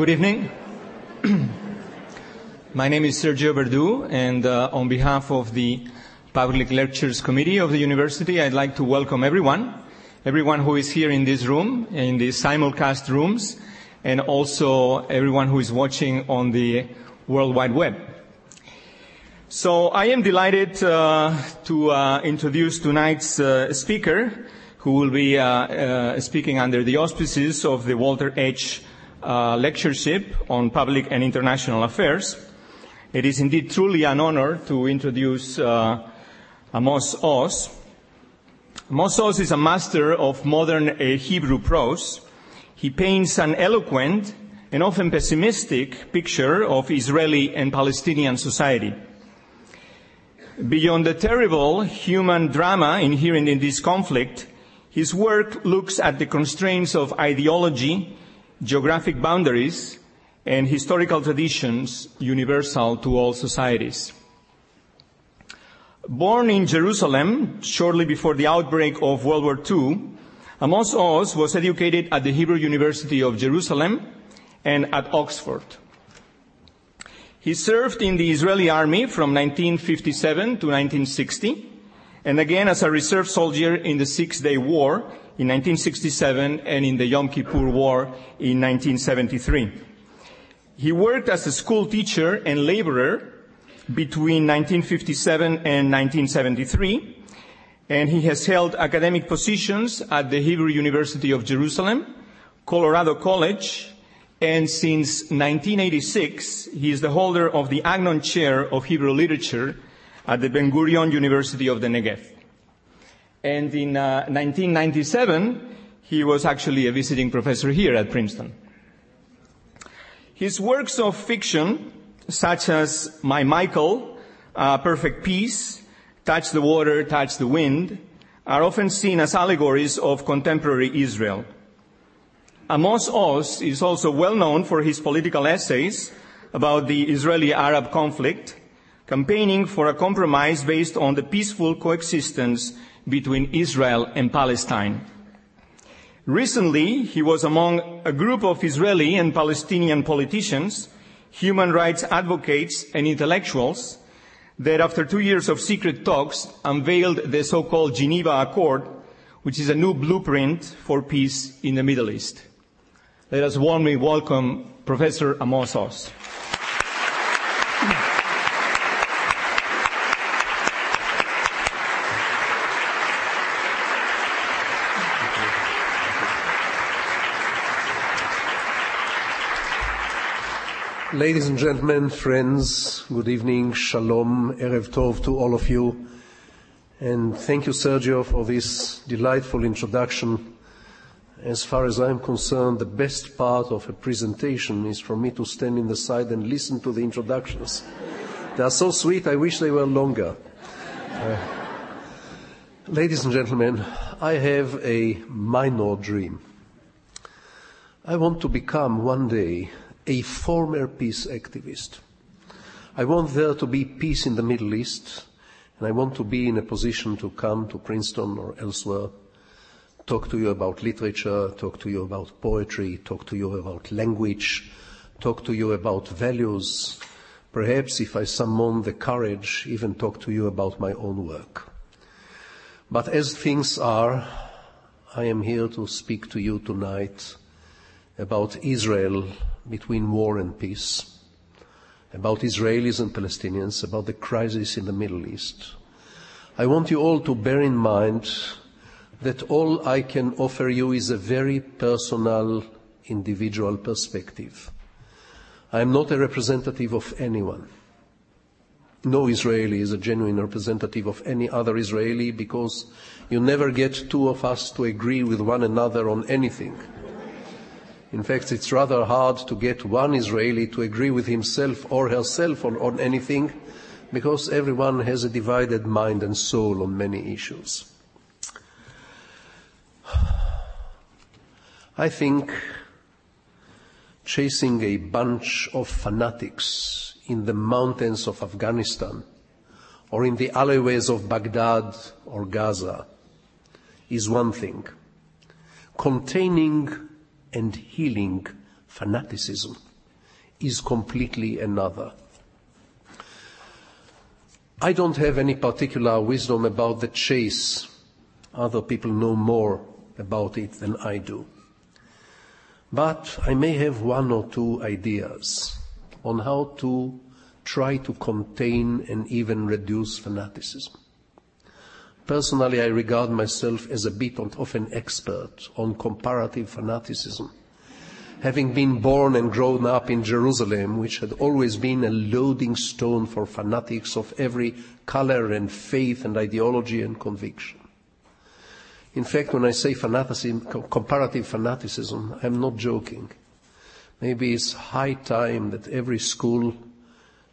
Good evening. My name is Sergio Verdu, and uh, on behalf of the Public Lectures Committee of the University, I'd like to welcome everyone, everyone who is here in this room, in the simulcast rooms, and also everyone who is watching on the World Wide Web. So I am delighted uh, to uh, introduce tonight's uh, speaker, who will be uh, uh, speaking under the auspices of the Walter H. Uh, lectureship on public and international affairs. It is indeed truly an honor to introduce Amos Oz. Amos Oz is a master of modern Hebrew prose. He paints an eloquent and often pessimistic picture of Israeli and Palestinian society. Beyond the terrible human drama inherent in this conflict, his work looks at the constraints of ideology, geographic boundaries, and historical traditions universal to all societies. Born in Jerusalem shortly before the outbreak of World War II, Amos Oz was educated at the Hebrew University of Jerusalem and at Oxford. He served in the Israeli army from 1957 to 1960, and again as a reserve soldier in the Six Day War in 1967 and in the Yom Kippur War in 1973. He worked as a school teacher and laborer between 1957 and 1973, and he has held academic positions at the Hebrew University of Jerusalem, Colorado College, and since 1986, he is the holder of the Agnon Chair of Hebrew Literature at the Ben Gurion University of the Negev. And in uh, 1997, he was actually a visiting professor here at Princeton. His works of fiction, such as My Michael, uh, Perfect Peace, Touch the Water, Touch the Wind, are often seen as allegories of contemporary Israel. Amos Oz is also well known for his political essays about the Israeli-Arab conflict, campaigning for a compromise based on the peaceful coexistence between Israel and Palestine. Recently, he was among a group of Israeli and Palestinian politicians, human rights advocates, and intellectuals that after two years of secret talks unveiled the so-called Geneva Accord, which is a new blueprint for peace in the Middle East. Let us warmly welcome Professor Amos Oz. Ladies and gentlemen, friends, good evening, shalom, erev tov to all of you. And thank you, Sergio, for this delightful introduction as far as I'm concerned, the best part of a presentation is for me to stand in the side and listen to the introductions. They are so sweet, I wish they were longer. Uh, ladies and gentlemen, I have a minor dream. I want to become one day a former peace activist. I want there to be peace in the Middle East, and I want to be in a position to come to Princeton or elsewhere talk to you about literature, talk to you about poetry, talk to you about language, talk to you about values, perhaps if I summon the courage, even talk to you about my own work. But as things are, I am here to speak to you tonight about Israel between war and peace, about Israelis and Palestinians, about the crisis in the Middle East. I want you all to bear in mind that all I can offer you is a very personal, individual perspective. I am not a representative of anyone. No Israeli is a genuine representative of any other Israeli because you never get two of us to agree with one another on anything. In fact, it's rather hard to get one Israeli to agree with himself or herself on, on anything because everyone has a divided mind and soul on many issues. I think chasing a bunch of fanatics in the mountains of Afghanistan or in the alleyways of Baghdad or Gaza is one thing. Containing and healing fanaticism is completely another. I don't have any particular wisdom about the chase. Other people know more about it than I do. But I may have one or two ideas on how to try to contain and even reduce fanaticism. Personally, I regard myself as a bit of an expert on comparative fanaticism, having been born and grown up in Jerusalem, which had always been a loading stone for fanatics of every color and faith and ideology and conviction. In fact, when I say fanaticism, comparative fanaticism, I'm not joking. Maybe it's high time that every school,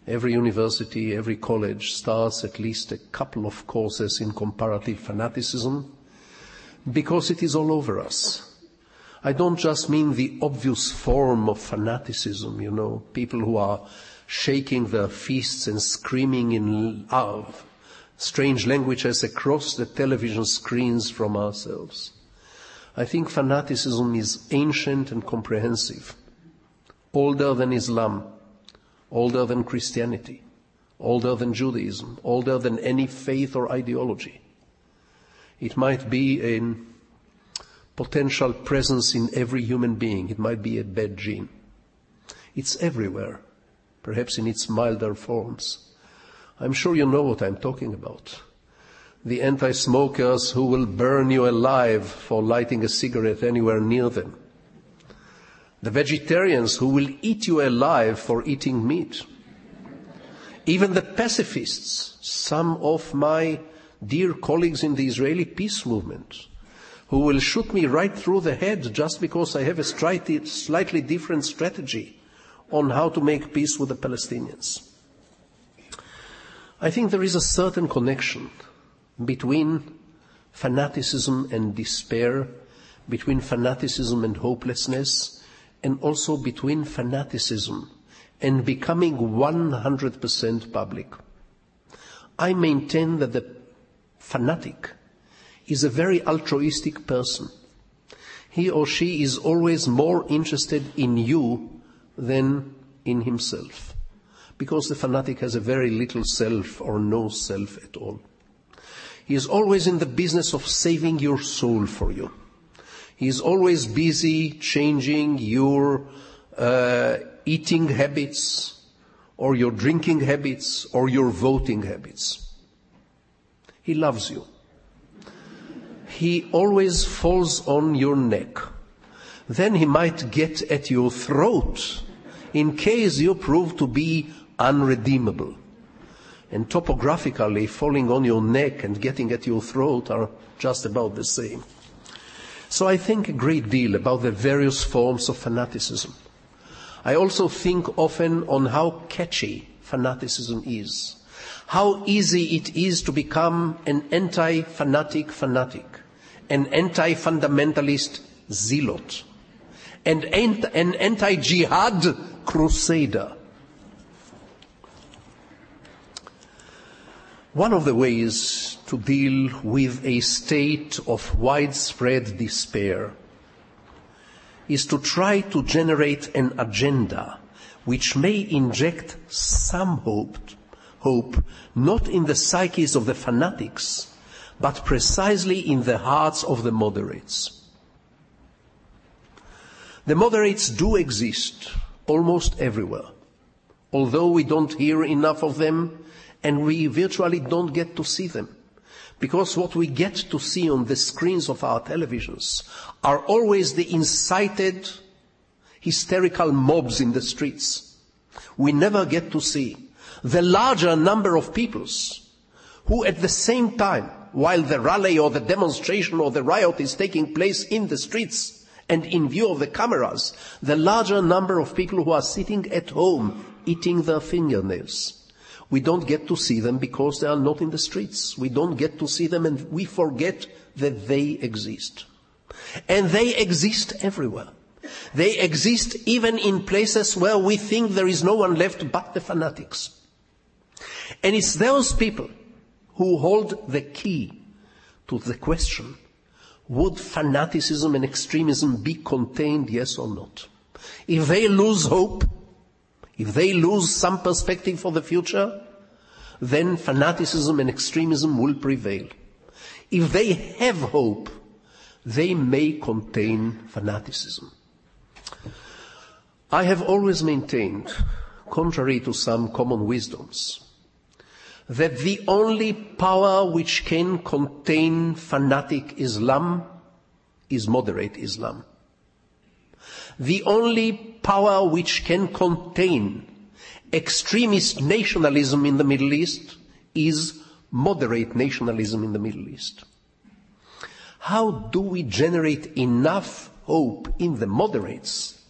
every university, every college starts at least a couple of courses in comparative fanaticism because it is all over us. I don't just mean the obvious form of fanaticism, you know, people who are shaking their fists and screaming in love strange languages across the television screens from ourselves. I think fanaticism is ancient and comprehensive, older than Islam, older than Christianity, older than Judaism, older than any faith or ideology. It might be a potential presence in every human being. It might be a bad gene. It's everywhere, perhaps in its milder forms. I'm sure you know what I'm talking about. The anti-smokers who will burn you alive for lighting a cigarette anywhere near them. The vegetarians who will eat you alive for eating meat. Even the pacifists, some of my dear colleagues in the Israeli peace movement, who will shoot me right through the head just because I have a slightly different strategy on how to make peace with the Palestinians. I think there is a certain connection between fanaticism and despair, between fanaticism and hopelessness, and also between fanaticism and becoming 100% public. I maintain that the fanatic is a very altruistic person. He or she is always more interested in you than in himself because the fanatic has a very little self or no self at all. He is always in the business of saving your soul for you. He is always busy changing your uh, eating habits or your drinking habits or your voting habits. He loves you. He always falls on your neck. Then he might get at your throat in case you prove to be unredeemable. And topographically, falling on your neck and getting at your throat are just about the same. So I think a great deal about the various forms of fanaticism. I also think often on how catchy fanaticism is. How easy it is to become an anti-fanatic fanatic, an anti-fundamentalist zealot, and an anti-jihad crusader. One of the ways to deal with a state of widespread despair is to try to generate an agenda which may inject some hope, hope not in the psyches of the fanatics, but precisely in the hearts of the moderates. The moderates do exist almost everywhere. Although we don't hear enough of them, and we virtually don't get to see them. Because what we get to see on the screens of our televisions are always the incited hysterical mobs in the streets. We never get to see the larger number of peoples who at the same time, while the rally or the demonstration or the riot is taking place in the streets and in view of the cameras, the larger number of people who are sitting at home eating their fingernails we don't get to see them because they are not in the streets. We don't get to see them and we forget that they exist. And they exist everywhere. They exist even in places where we think there is no one left but the fanatics. And it's those people who hold the key to the question, would fanaticism and extremism be contained, yes or not? If they lose hope, if they lose some perspective for the future, then fanaticism and extremism will prevail. If they have hope, they may contain fanaticism. I have always maintained, contrary to some common wisdoms, that the only power which can contain fanatic Islam is moderate Islam. The only power which can contain extremist nationalism in the Middle East is moderate nationalism in the Middle East. How do we generate enough hope in the moderates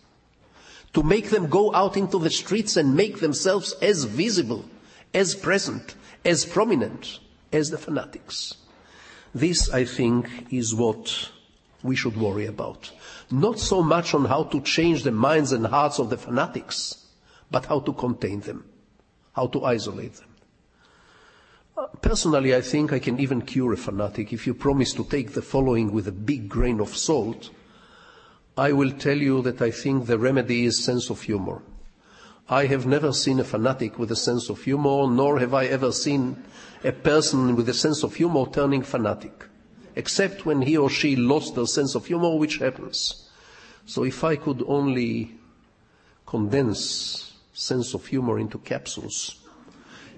to make them go out into the streets and make themselves as visible, as present, as prominent as the fanatics? This, I think, is what we should worry about. Not so much on how to change the minds and hearts of the fanatics, but how to contain them, how to isolate them. Uh, personally, I think I can even cure a fanatic if you promise to take the following with a big grain of salt. I will tell you that I think the remedy is sense of humor. I have never seen a fanatic with a sense of humor, nor have I ever seen a person with a sense of humor turning fanatic, except when he or she lost their sense of humor, which happens. So if I could only condense sense of humor into capsules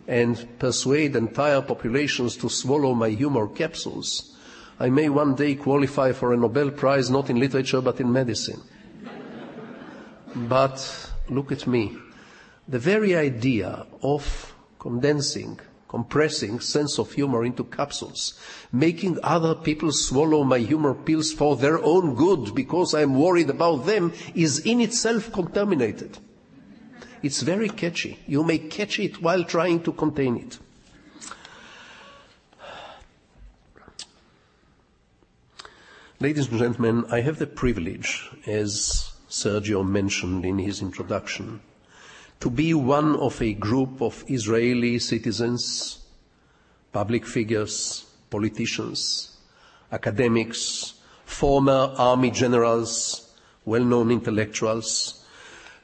and persuade entire populations to swallow my humor capsules, I may one day qualify for a Nobel Prize not in literature but in medicine. but look at me. The very idea of condensing, compressing sense of humor into capsules, making other people swallow my humor pills for their own good because I'm worried about them is in itself contaminated. It's very catchy. You may catch it while trying to contain it. Ladies and gentlemen, I have the privilege, as Sergio mentioned in his introduction, to be one of a group of Israeli citizens, public figures, politicians, academics, former army generals, well-known intellectuals,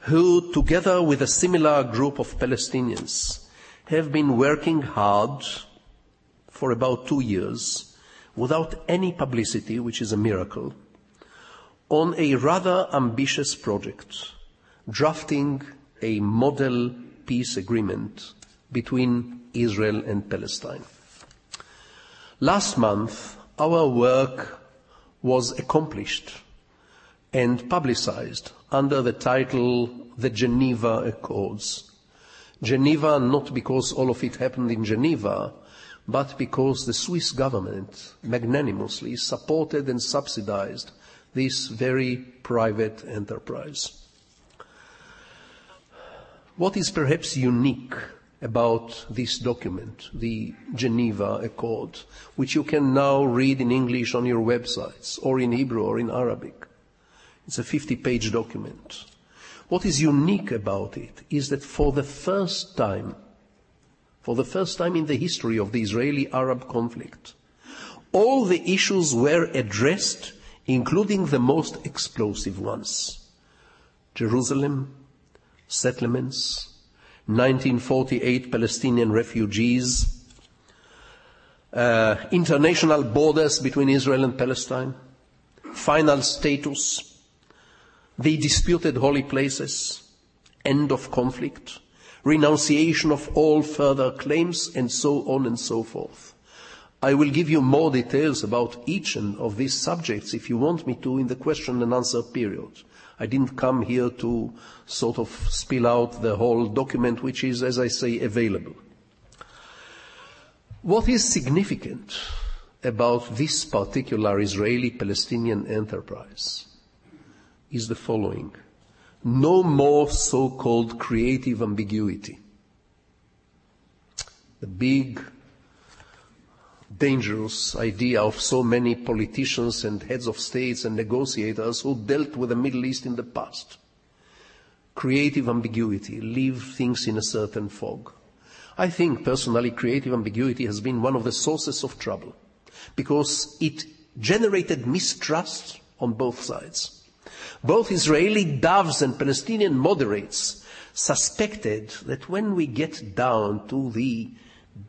who, together with a similar group of Palestinians, have been working hard for about two years without any publicity, which is a miracle, on a rather ambitious project, drafting a model peace agreement between Israel and Palestine. Last month, our work was accomplished and publicized under the title The Geneva Accords. Geneva not because all of it happened in Geneva, but because the Swiss government magnanimously supported and subsidized this very private enterprise. What is perhaps unique about this document, the Geneva Accord, which you can now read in English on your websites, or in Hebrew or in Arabic, it's a 50 page document. What is unique about it is that for the first time, for the first time in the history of the Israeli Arab conflict, all the issues were addressed, including the most explosive ones. Jerusalem, settlements, 1948 Palestinian refugees, uh, international borders between Israel and Palestine, final status, the disputed holy places, end of conflict, renunciation of all further claims, and so on and so forth. I will give you more details about each of these subjects if you want me to in the question and answer period. I didn't come here to sort of spill out the whole document, which is, as I say, available. What is significant about this particular Israeli-Palestinian enterprise is the following. No more so-called creative ambiguity. The big, dangerous idea of so many politicians and heads of states and negotiators who dealt with the Middle East in the past. Creative ambiguity, leave things in a certain fog. I think personally creative ambiguity has been one of the sources of trouble because it generated mistrust on both sides. Both Israeli doves and Palestinian moderates suspected that when we get down to the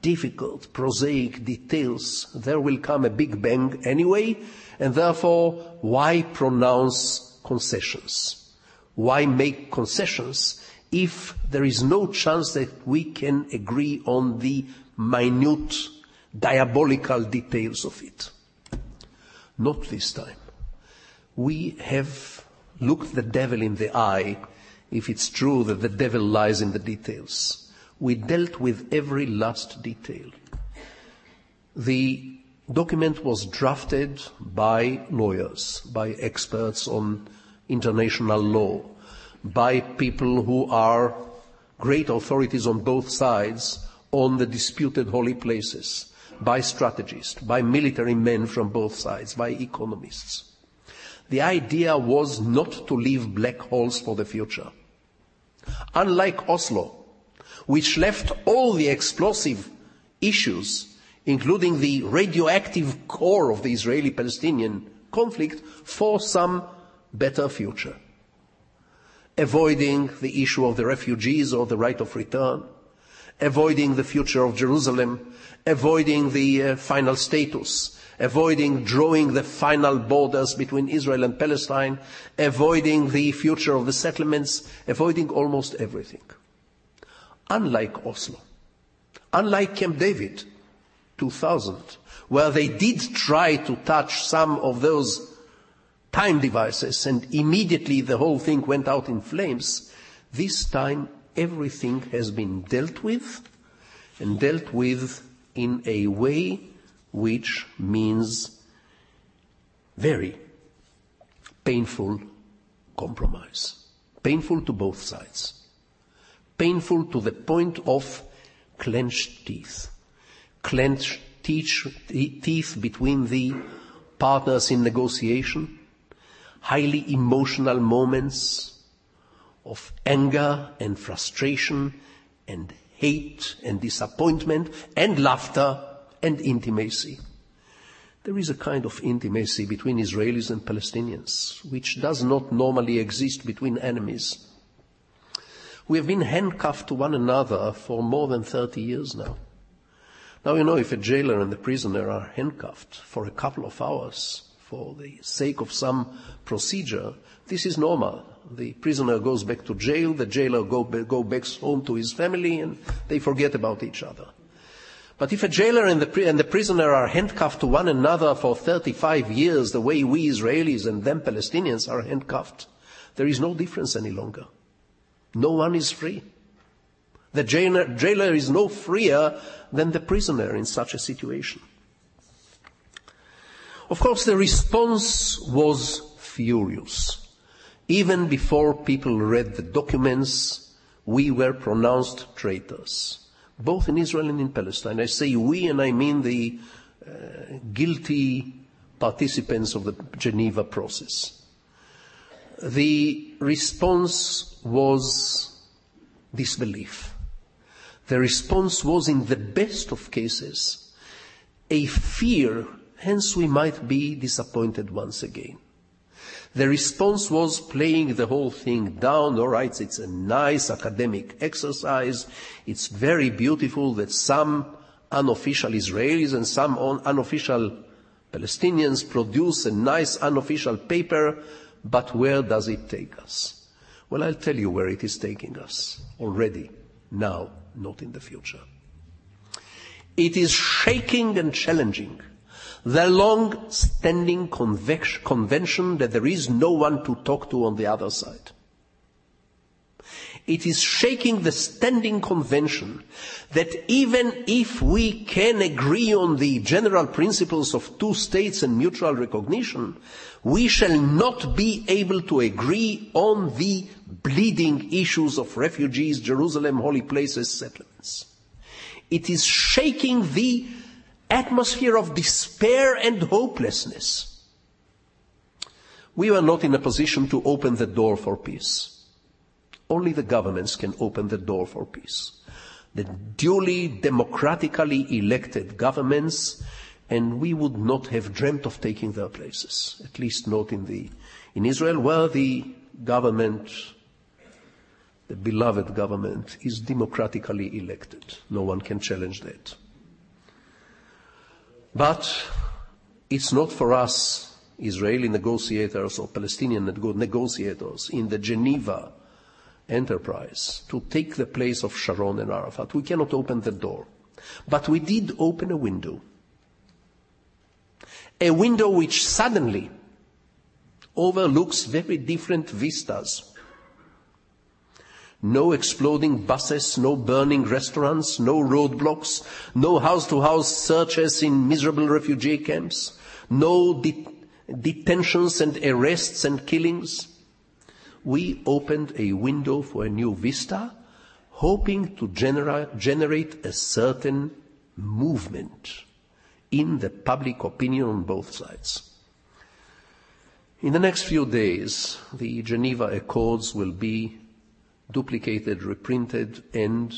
difficult, prosaic details, there will come a big bang anyway, and therefore, why pronounce concessions? Why make concessions if there is no chance that we can agree on the minute, diabolical details of it? Not this time. We have looked the devil in the eye if it's true that the devil lies in the details. We dealt with every last detail. The document was drafted by lawyers, by experts on international law, by people who are great authorities on both sides on the disputed holy places, by strategists, by military men from both sides, by economists. The idea was not to leave black holes for the future. Unlike Oslo, which left all the explosive issues, including the radioactive core of the Israeli-Palestinian conflict, for some better future. Avoiding the issue of the refugees or the right of return, avoiding the future of Jerusalem, avoiding the uh, final status, avoiding drawing the final borders between Israel and Palestine, avoiding the future of the settlements, avoiding almost everything. Unlike Oslo, unlike Camp David 2000, where they did try to touch some of those time devices and immediately the whole thing went out in flames, this time everything has been dealt with and dealt with in a way which means very painful compromise. Painful to both sides. Painful to the point of clenched teeth. Clenched teeth between the partners in negotiation. Highly emotional moments of anger and frustration and hate and disappointment and laughter and intimacy. There is a kind of intimacy between Israelis and Palestinians, which does not normally exist between enemies. We have been handcuffed to one another for more than 30 years now. Now you know if a jailer and the prisoner are handcuffed for a couple of hours for the sake of some procedure, this is normal. The prisoner goes back to jail, the jailer go, go back home to his family, and they forget about each other. But if a jailer and the, and the prisoner are handcuffed to one another for 35 years, the way we Israelis and them Palestinians are handcuffed, there is no difference any longer. No one is free. The jailer, is no freer than the prisoner in such a situation. Of course, the response was furious. Even before people read the documents, we were pronounced traitors both in Israel and in Palestine. I say we, and I mean the uh, guilty participants of the Geneva process. The response was disbelief. The response was, in the best of cases, a fear, hence we might be disappointed once again. The response was playing the whole thing down. All right, it's a nice academic exercise. It's very beautiful that some unofficial Israelis and some unofficial Palestinians produce a nice unofficial paper, but where does it take us? Well, I'll tell you where it is taking us already, now, not in the future. It is shaking and challenging the long-standing convention that there is no one to talk to on the other side. It is shaking the standing convention that even if we can agree on the general principles of two states and mutual recognition, we shall not be able to agree on the bleeding issues of refugees, Jerusalem, holy places, settlements. It is shaking the atmosphere of despair and hopelessness. We were not in a position to open the door for peace. Only the governments can open the door for peace. The duly democratically elected governments, and we would not have dreamt of taking their places, at least not in the, in Israel, where the government the beloved government is democratically elected. No one can challenge that. But it's not for us, Israeli negotiators or Palestinian negotiators in the Geneva enterprise to take the place of Sharon and Arafat. We cannot open the door. But we did open a window. A window which suddenly overlooks very different vistas. No exploding buses, no burning restaurants, no roadblocks, no house to house searches in miserable refugee camps, no de- detentions and arrests and killings. We opened a window for a new vista, hoping to genera- generate a certain movement in the public opinion on both sides. In the next few days, the Geneva Accords will be duplicated, reprinted, and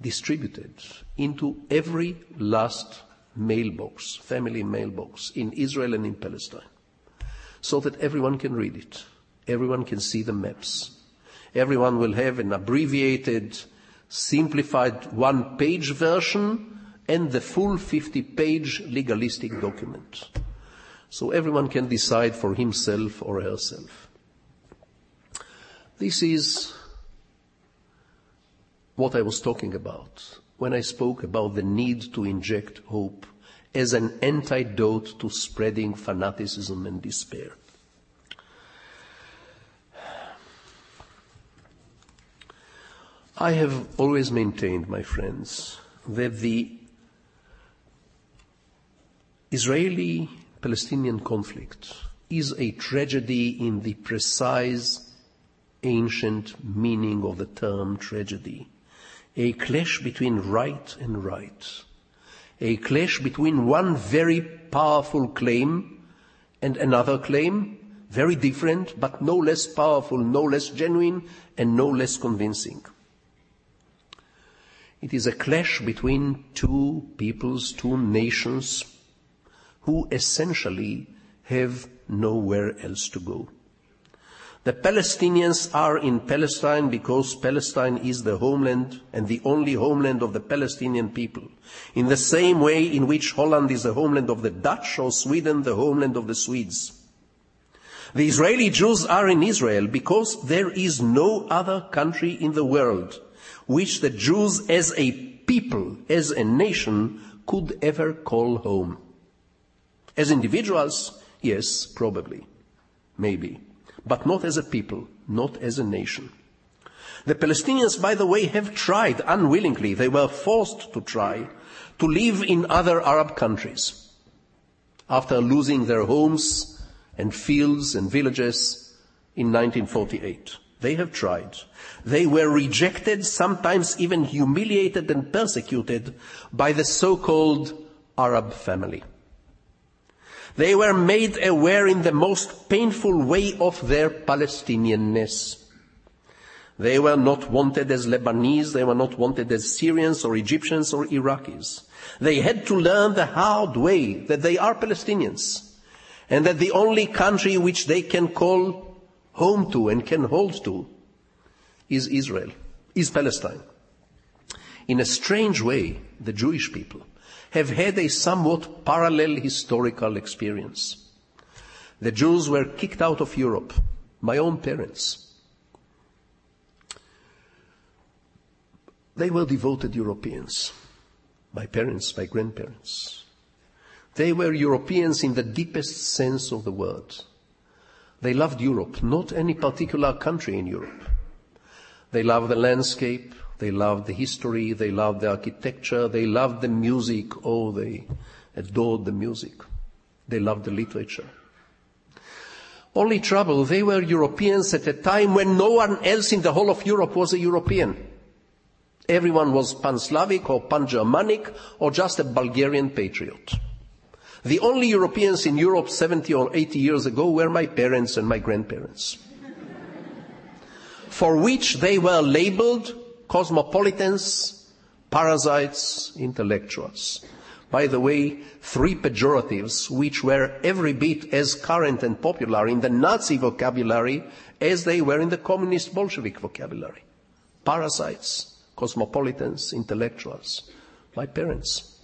distributed into every last mailbox, family mailbox in Israel and in Palestine, so that everyone can read it. Everyone can see the maps. Everyone will have an abbreviated, simplified one page version and the full 50 page legalistic document. So everyone can decide for himself or herself. This is what I was talking about when I spoke about the need to inject hope as an antidote to spreading fanaticism and despair. I have always maintained, my friends, that the Israeli Palestinian conflict is a tragedy in the precise ancient meaning of the term tragedy. A clash between right and right. A clash between one very powerful claim and another claim, very different, but no less powerful, no less genuine, and no less convincing. It is a clash between two peoples, two nations, who essentially have nowhere else to go. The Palestinians are in Palestine because Palestine is the homeland and the only homeland of the Palestinian people. In the same way in which Holland is the homeland of the Dutch or Sweden the homeland of the Swedes. The Israeli Jews are in Israel because there is no other country in the world which the Jews as a people, as a nation, could ever call home. As individuals, yes, probably, maybe, but not as a people, not as a nation. The Palestinians, by the way, have tried unwillingly, they were forced to try, to live in other Arab countries after losing their homes and fields and villages in 1948. They have tried. They were rejected, sometimes even humiliated and persecuted by the so-called Arab family. They were made aware in the most painful way of their Palestinianness. They were not wanted as Lebanese, they were not wanted as Syrians or Egyptians or Iraqis. They had to learn the hard way that they are Palestinians and that the only country which they can call home to and can hold to is Israel, is Palestine. In a strange way, the Jewish people have had a somewhat parallel historical experience. The Jews were kicked out of Europe, my own parents. They were devoted Europeans, my parents, my grandparents. They were Europeans in the deepest sense of the word. They loved Europe, not any particular country in Europe. They loved the landscape, they loved the history, they loved the architecture, they loved the music, oh, they adored the music. They loved the literature. Only trouble, they were Europeans at a time when no one else in the whole of Europe was a European. Everyone was pan-Slavic or pan-Germanic or just a Bulgarian patriot. The only Europeans in Europe 70 or 80 years ago were my parents and my grandparents for which they were labeled cosmopolitans, parasites, intellectuals. By the way, three pejoratives which were every bit as current and popular in the Nazi vocabulary as they were in the communist Bolshevik vocabulary. Parasites, cosmopolitans, intellectuals, my parents.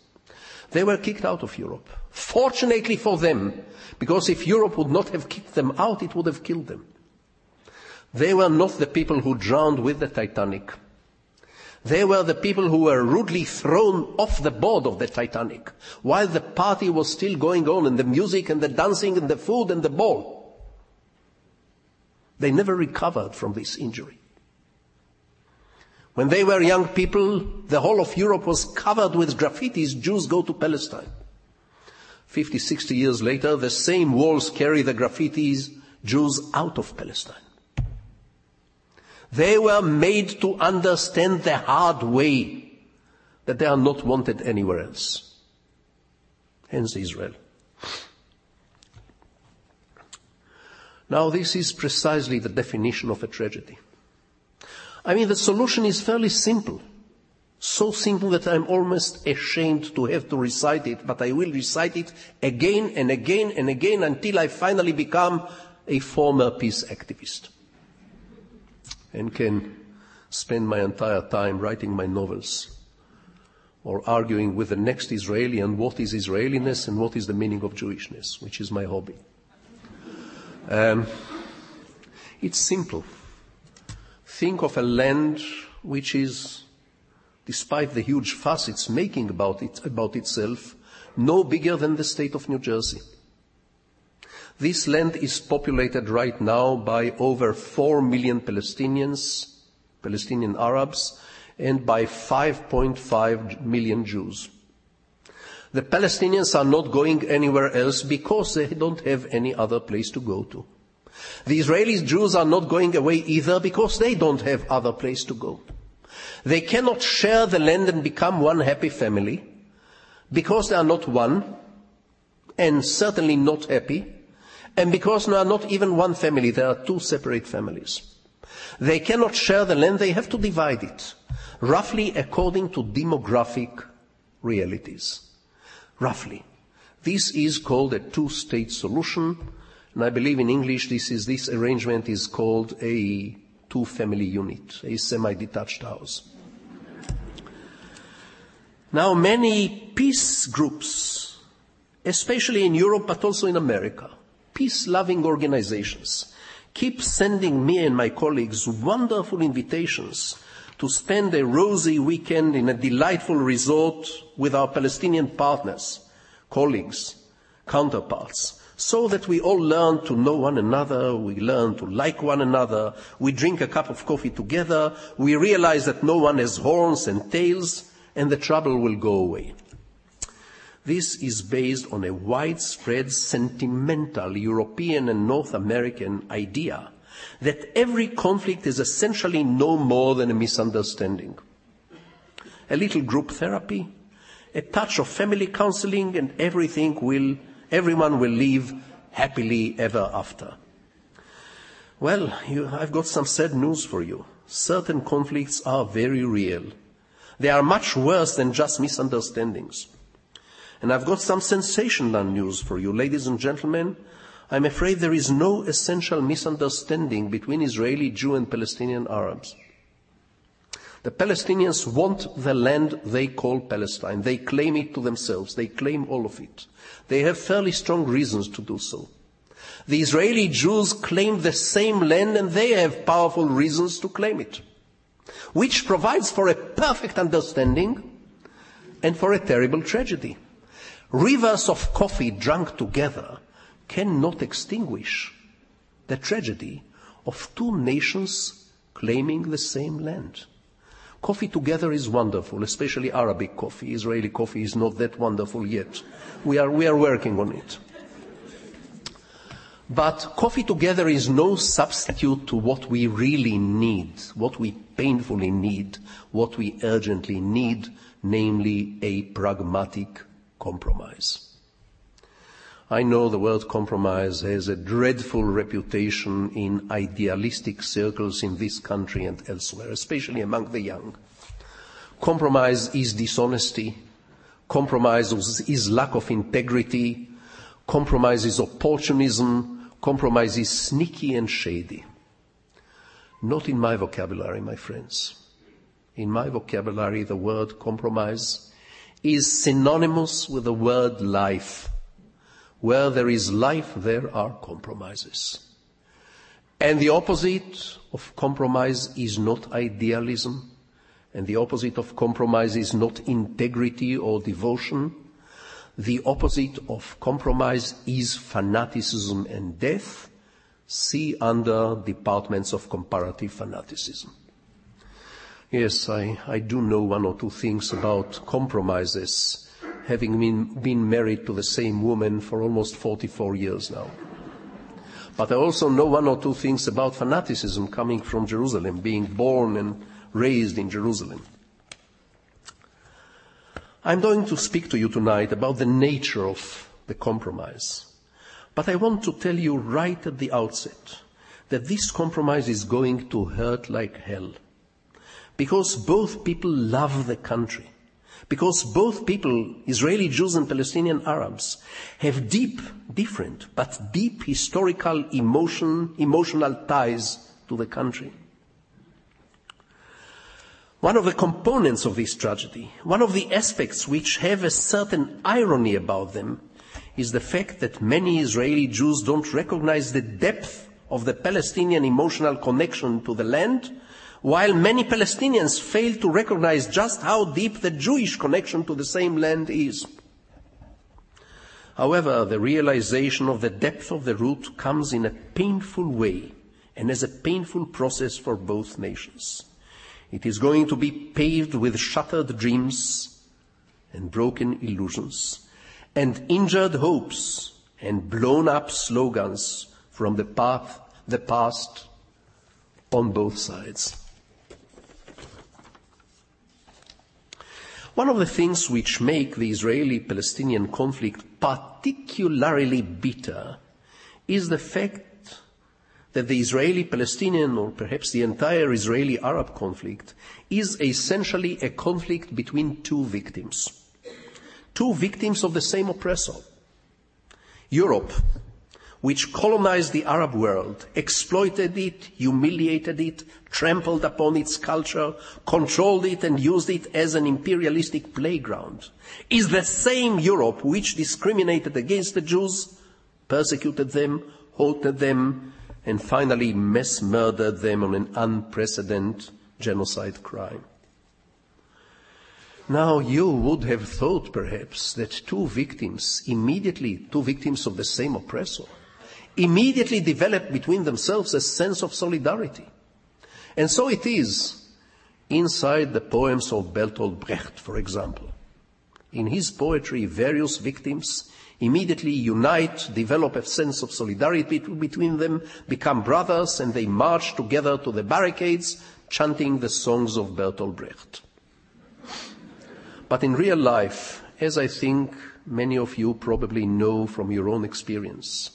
They were kicked out of Europe. Fortunately for them, because if Europe would not have kicked them out, it would have killed them. They were not the people who drowned with the Titanic. They were the people who were rudely thrown off the board of the Titanic while the party was still going on and the music and the dancing and the food and the ball. They never recovered from this injury. When they were young people, the whole of Europe was covered with graffitis, Jews go to Palestine. 50, 60 years later, the same walls carry the graffitis, Jews out of Palestine. They were made to understand the hard way that they are not wanted anywhere else. Hence Israel. Now this is precisely the definition of a tragedy. I mean, the solution is fairly simple. So simple that I'm almost ashamed to have to recite it, but I will recite it again and again and again until I finally become a former peace activist and can spend my entire time writing my novels or arguing with the next Israeli on what is Israeliness and what is the meaning of Jewishness, which is my hobby. Um, it's simple. Think of a land which is, despite the huge fuss it's making about it, about itself, no bigger than the state of New Jersey. This land is populated right now by over 4 million Palestinians, Palestinian Arabs, and by 5.5 million Jews. The Palestinians are not going anywhere else because they don't have any other place to go to. The Israeli Jews are not going away either because they don't have other place to go. They cannot share the land and become one happy family because they are not one and certainly not happy and because they are not even one family, there are two separate families. They cannot share the land, they have to divide it, roughly according to demographic realities. Roughly. This is called a two-state solution, and I believe in English this is, this arrangement is called a two-family unit, a semi-detached house. Now many peace groups, especially in Europe but also in America, peace-loving organizations keep sending me and my colleagues wonderful invitations to spend a rosy weekend in a delightful resort with our Palestinian partners, colleagues, counterparts, so that we all learn to know one another, we learn to like one another, we drink a cup of coffee together, we realize that no one has horns and tails, and the trouble will go away. This is based on a widespread sentimental European and North American idea that every conflict is essentially no more than a misunderstanding. A little group therapy, a touch of family counseling, and everything will, everyone will live happily ever after. Well, you, I've got some sad news for you. Certain conflicts are very real. They are much worse than just misunderstandings. And I've got some sensational news for you, ladies and gentlemen. I'm afraid there is no essential misunderstanding between Israeli Jew and Palestinian Arabs. The Palestinians want the land they call Palestine. They claim it to themselves. They claim all of it. They have fairly strong reasons to do so. The Israeli Jews claim the same land and they have powerful reasons to claim it, which provides for a perfect understanding and for a terrible tragedy. Rivers of coffee drunk together cannot extinguish the tragedy of two nations claiming the same land. Coffee together is wonderful, especially Arabic coffee. Israeli coffee is not that wonderful yet. We are, we are working on it. But coffee together is no substitute to what we really need, what we painfully need, what we urgently need, namely a pragmatic compromise. I know the word compromise has a dreadful reputation in idealistic circles in this country and elsewhere, especially among the young. Compromise is dishonesty. Compromise is lack of integrity. Compromise is opportunism. Compromise is sneaky and shady. Not in my vocabulary, my friends. In my vocabulary, the word compromise is synonymous with the word life. Where there is life, there are compromises. And the opposite of compromise is not idealism, and the opposite of compromise is not integrity or devotion. The opposite of compromise is fanaticism and death. See under departments of comparative fanaticism. Yes, I, I do know one or two things about compromises, having been, been married to the same woman for almost 44 years now. But I also know one or two things about fanaticism coming from Jerusalem, being born and raised in Jerusalem. I'm going to speak to you tonight about the nature of the compromise. But I want to tell you right at the outset that this compromise is going to hurt like hell. Because both people love the country. Because both people, Israeli Jews and Palestinian Arabs, have deep, different, but deep historical emotion, emotional ties to the country. One of the components of this tragedy, one of the aspects which have a certain irony about them, is the fact that many Israeli Jews don't recognize the depth of the Palestinian emotional connection to the land while many Palestinians fail to recognize just how deep the Jewish connection to the same land is. However, the realization of the depth of the root comes in a painful way and as a painful process for both nations. It is going to be paved with shattered dreams and broken illusions and injured hopes and blown up slogans from the path, the past on both sides. One of the things which make the Israeli-Palestinian conflict particularly bitter is the fact that the Israeli-Palestinian or perhaps the entire Israeli-Arab conflict is essentially a conflict between two victims. Two victims of the same oppressor. Europe which colonized the Arab world, exploited it, humiliated it, trampled upon its culture, controlled it and used it as an imperialistic playground, is the same Europe which discriminated against the Jews, persecuted them, halted them, and finally mass murdered them on an unprecedented genocide crime. Now you would have thought perhaps that two victims, immediately two victims of the same oppressor, immediately develop between themselves a sense of solidarity. And so it is inside the poems of Bertolt Brecht, for example. In his poetry, various victims immediately unite, develop a sense of solidarity between them, become brothers, and they march together to the barricades, chanting the songs of Bertolt Brecht. But in real life, as I think many of you probably know from your own experience,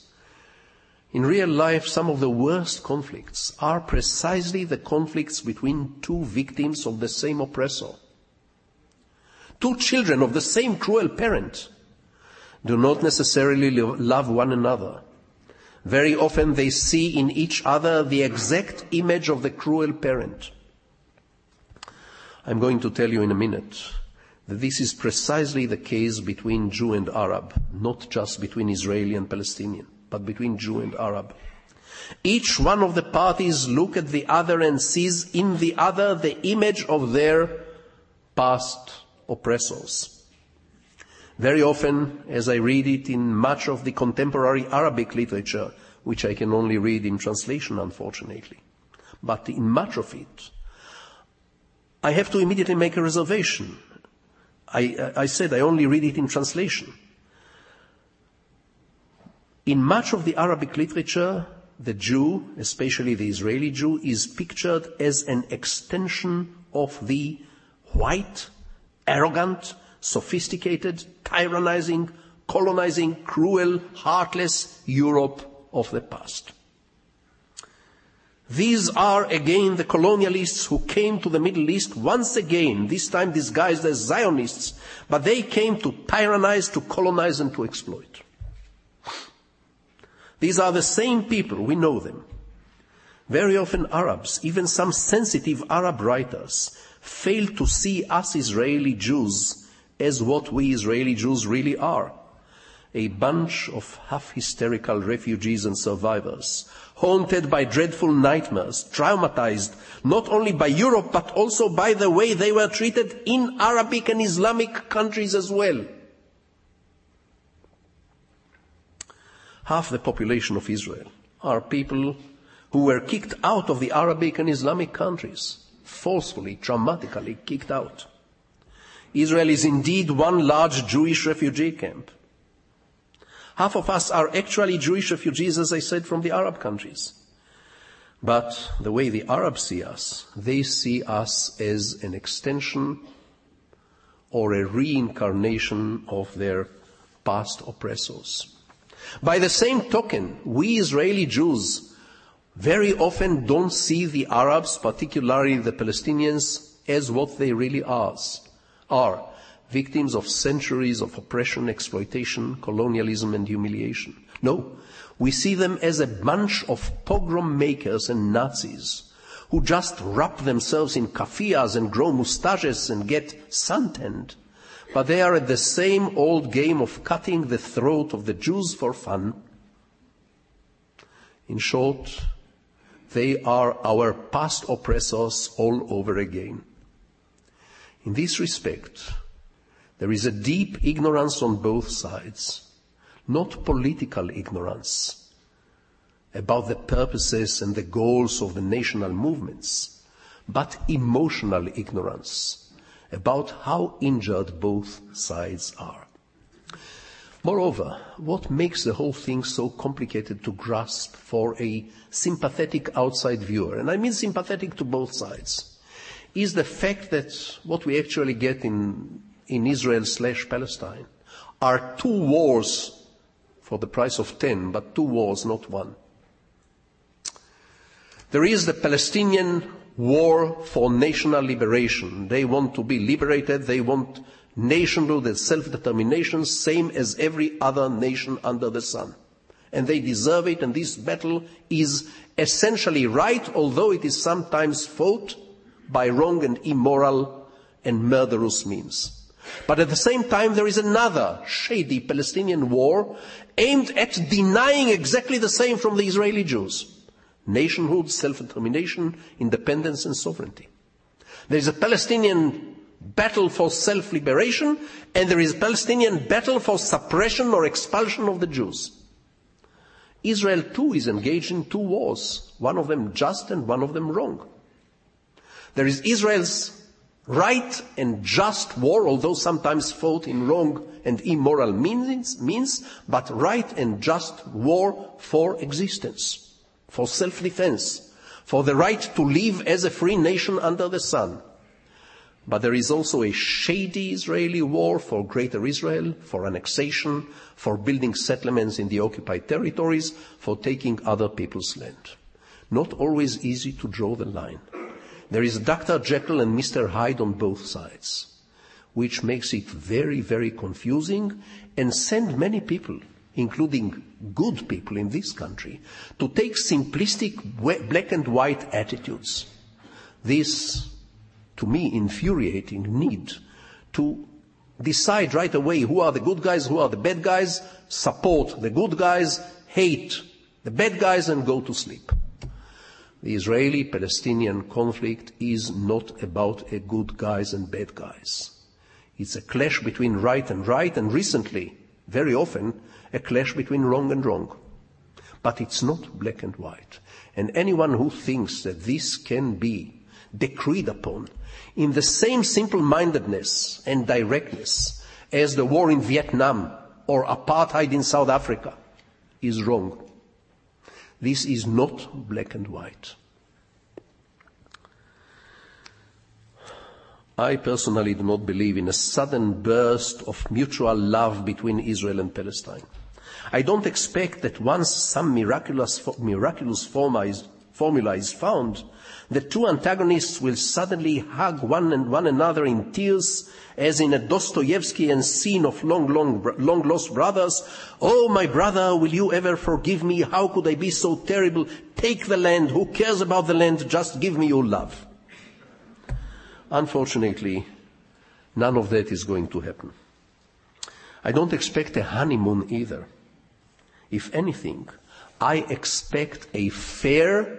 in real life, some of the worst conflicts are precisely the conflicts between two victims of the same oppressor. Two children of the same cruel parent do not necessarily love one another. Very often they see in each other the exact image of the cruel parent. I'm going to tell you in a minute that this is precisely the case between Jew and Arab, not just between Israeli and Palestinian but between Jew and Arab. Each one of the parties look at the other and sees in the other the image of their past oppressors. Very often, as I read it in much of the contemporary Arabic literature, which I can only read in translation, unfortunately, but in much of it, I have to immediately make a reservation. I, I said I only read it in translation. In much of the Arabic literature, the Jew, especially the Israeli Jew, is pictured as an extension of the white, arrogant, sophisticated, tyrannizing, colonizing, cruel, heartless Europe of the past. These are again the colonialists who came to the Middle East once again, this time disguised as Zionists, but they came to tyrannize, to colonize and to exploit. These are the same people, we know them. Very often Arabs, even some sensitive Arab writers, fail to see us Israeli Jews as what we Israeli Jews really are. A bunch of half hysterical refugees and survivors haunted by dreadful nightmares, traumatized not only by Europe but also by the way they were treated in Arabic and Islamic countries as well. Half the population of Israel are people who were kicked out of the Arabic and Islamic countries, forcefully, traumatically kicked out. Israel is indeed one large Jewish refugee camp. Half of us are actually Jewish refugees, as I said, from the Arab countries. But the way the Arabs see us, they see us as an extension or a reincarnation of their past oppressors. By the same token, we Israeli Jews very often don't see the Arabs, particularly the Palestinians, as what they really are. are victims of centuries of oppression, exploitation, colonialism, and humiliation. No, we see them as a bunch of pogrom makers and Nazis who just wrap themselves in kafiyas and grow mustaches and get suntanned. But they are at the same old game of cutting the throat of the Jews for fun. In short, they are our past oppressors all over again. In this respect, there is a deep ignorance on both sides, not political ignorance about the purposes and the goals of the national movements, but emotional ignorance about how injured both sides are. Moreover, what makes the whole thing so complicated to grasp for a sympathetic outside viewer, and I mean sympathetic to both sides, is the fact that what we actually get in in Israel slash Palestine are two wars for the price of ten, but two wars, not one. There is the Palestinian war for national liberation. They want to be liberated. They want nationhood and self-determination, same as every other nation under the sun. And they deserve it, and this battle is essentially right, although it is sometimes fought by wrong and immoral and murderous means. But at the same time, there is another shady Palestinian war aimed at denying exactly the same from the Israeli Jews. Nationhood, self-determination, independence and sovereignty. There is a Palestinian battle for self-liberation and there is a Palestinian battle for suppression or expulsion of the Jews. Israel too is engaged in two wars, one of them just and one of them wrong. There is Israel's right and just war, although sometimes fought in wrong and immoral means, means, but right and just war for existence, for self-defense, for the right to live as a free nation under the sun. But there is also a shady Israeli war for greater Israel, for annexation, for building settlements in the occupied territories, for taking other people's land. Not always easy to draw the line. There is Dr. Jekyll and Mr. Hyde on both sides, which makes it very, very confusing and send many people, including good people in this country, to take simplistic black and white attitudes. This, to me, infuriating need to decide right away who are the good guys, who are the bad guys, support the good guys, hate the bad guys and go to sleep. The Israeli-Palestinian conflict is not about a good guys and bad guys. It's a clash between right and right, and recently, very often, a clash between wrong and wrong. But it's not black and white. And anyone who thinks that this can be decreed upon in the same simple-mindedness and directness as the war in Vietnam or apartheid in South Africa is wrong. This is not black and white. I personally do not believe in a sudden burst of mutual love between Israel and Palestine. I don't expect that once some miraculous, miraculous formula is, found, the two antagonists will suddenly hug one and one another in tears, as in a Dostoevskian scene of long, long, long lost brothers. Oh, my brother, will you ever forgive me? How could I be so terrible? Take the land. Who cares about the land? Just give me your love. Unfortunately, none of that is going to happen. I don't expect a honeymoon either. If anything, I expect a fair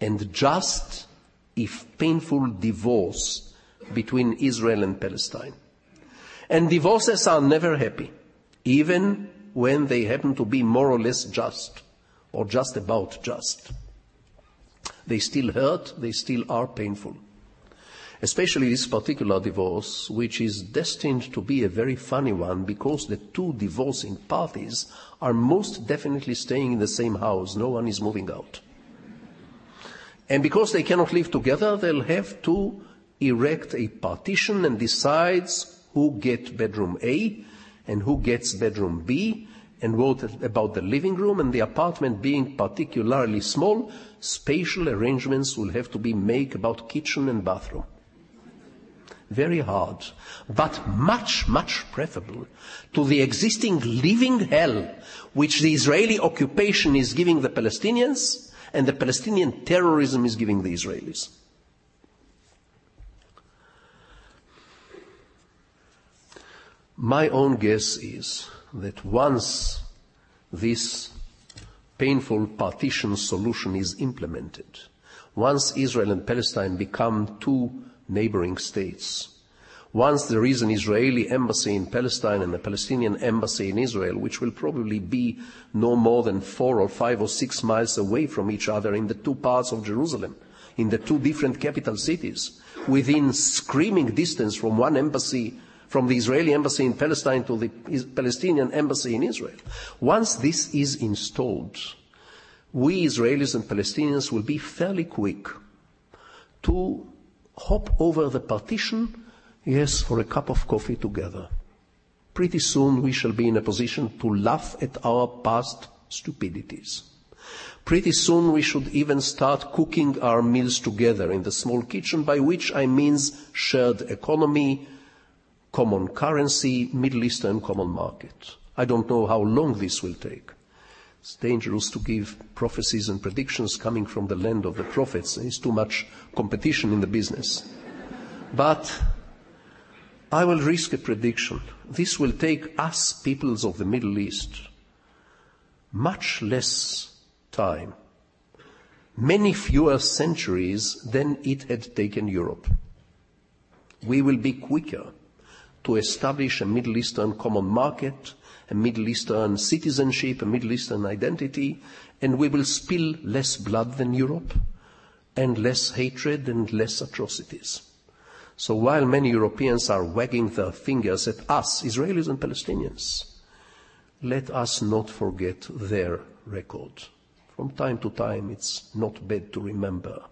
and just, if painful, divorce between Israel and Palestine. And divorces are never happy, even when they happen to be more or less just, or just about just. They still hurt, they still are painful. Especially this particular divorce, which is destined to be a very funny one because the two divorcing parties are most definitely staying in the same house. No one is moving out. And because they cannot live together, they'll have to erect a partition and decides who gets bedroom A and who gets bedroom B and what about the living room and the apartment being particularly small, spatial arrangements will have to be made about kitchen and bathroom. Very hard, but much, much preferable to the existing living hell which the Israeli occupation is giving the Palestinians and the Palestinian terrorism is giving the Israelis. My own guess is that once this painful partition solution is implemented, once Israel and Palestine become two neighboring states, once there is an Israeli embassy in Palestine and a Palestinian embassy in Israel, which will probably be no more than four or five or six miles away from each other in the two parts of Jerusalem, in the two different capital cities, within screaming distance from one embassy from the Israeli embassy in Palestine to the Palestinian embassy in Israel. Once this is installed, we Israelis and Palestinians will be fairly quick to hop over the partition, yes, for a cup of coffee together. Pretty soon we shall be in a position to laugh at our past stupidities. Pretty soon we should even start cooking our meals together in the small kitchen, by which I means shared economy, common currency, Middle Eastern common market. I don't know how long this will take. It's dangerous to give prophecies and predictions coming from the land of the prophets. There's too much competition in the business. But I will risk a prediction. This will take us, peoples of the Middle East, much less time, many fewer centuries than it had taken Europe. We will be quicker to establish a Middle Eastern common market, a Middle Eastern citizenship, a Middle Eastern identity, and we will spill less blood than Europe, and less hatred and less atrocities. So while many Europeans are wagging their fingers at us, Israelis and Palestinians, let us not forget their record. From time to time, it's not bad to remember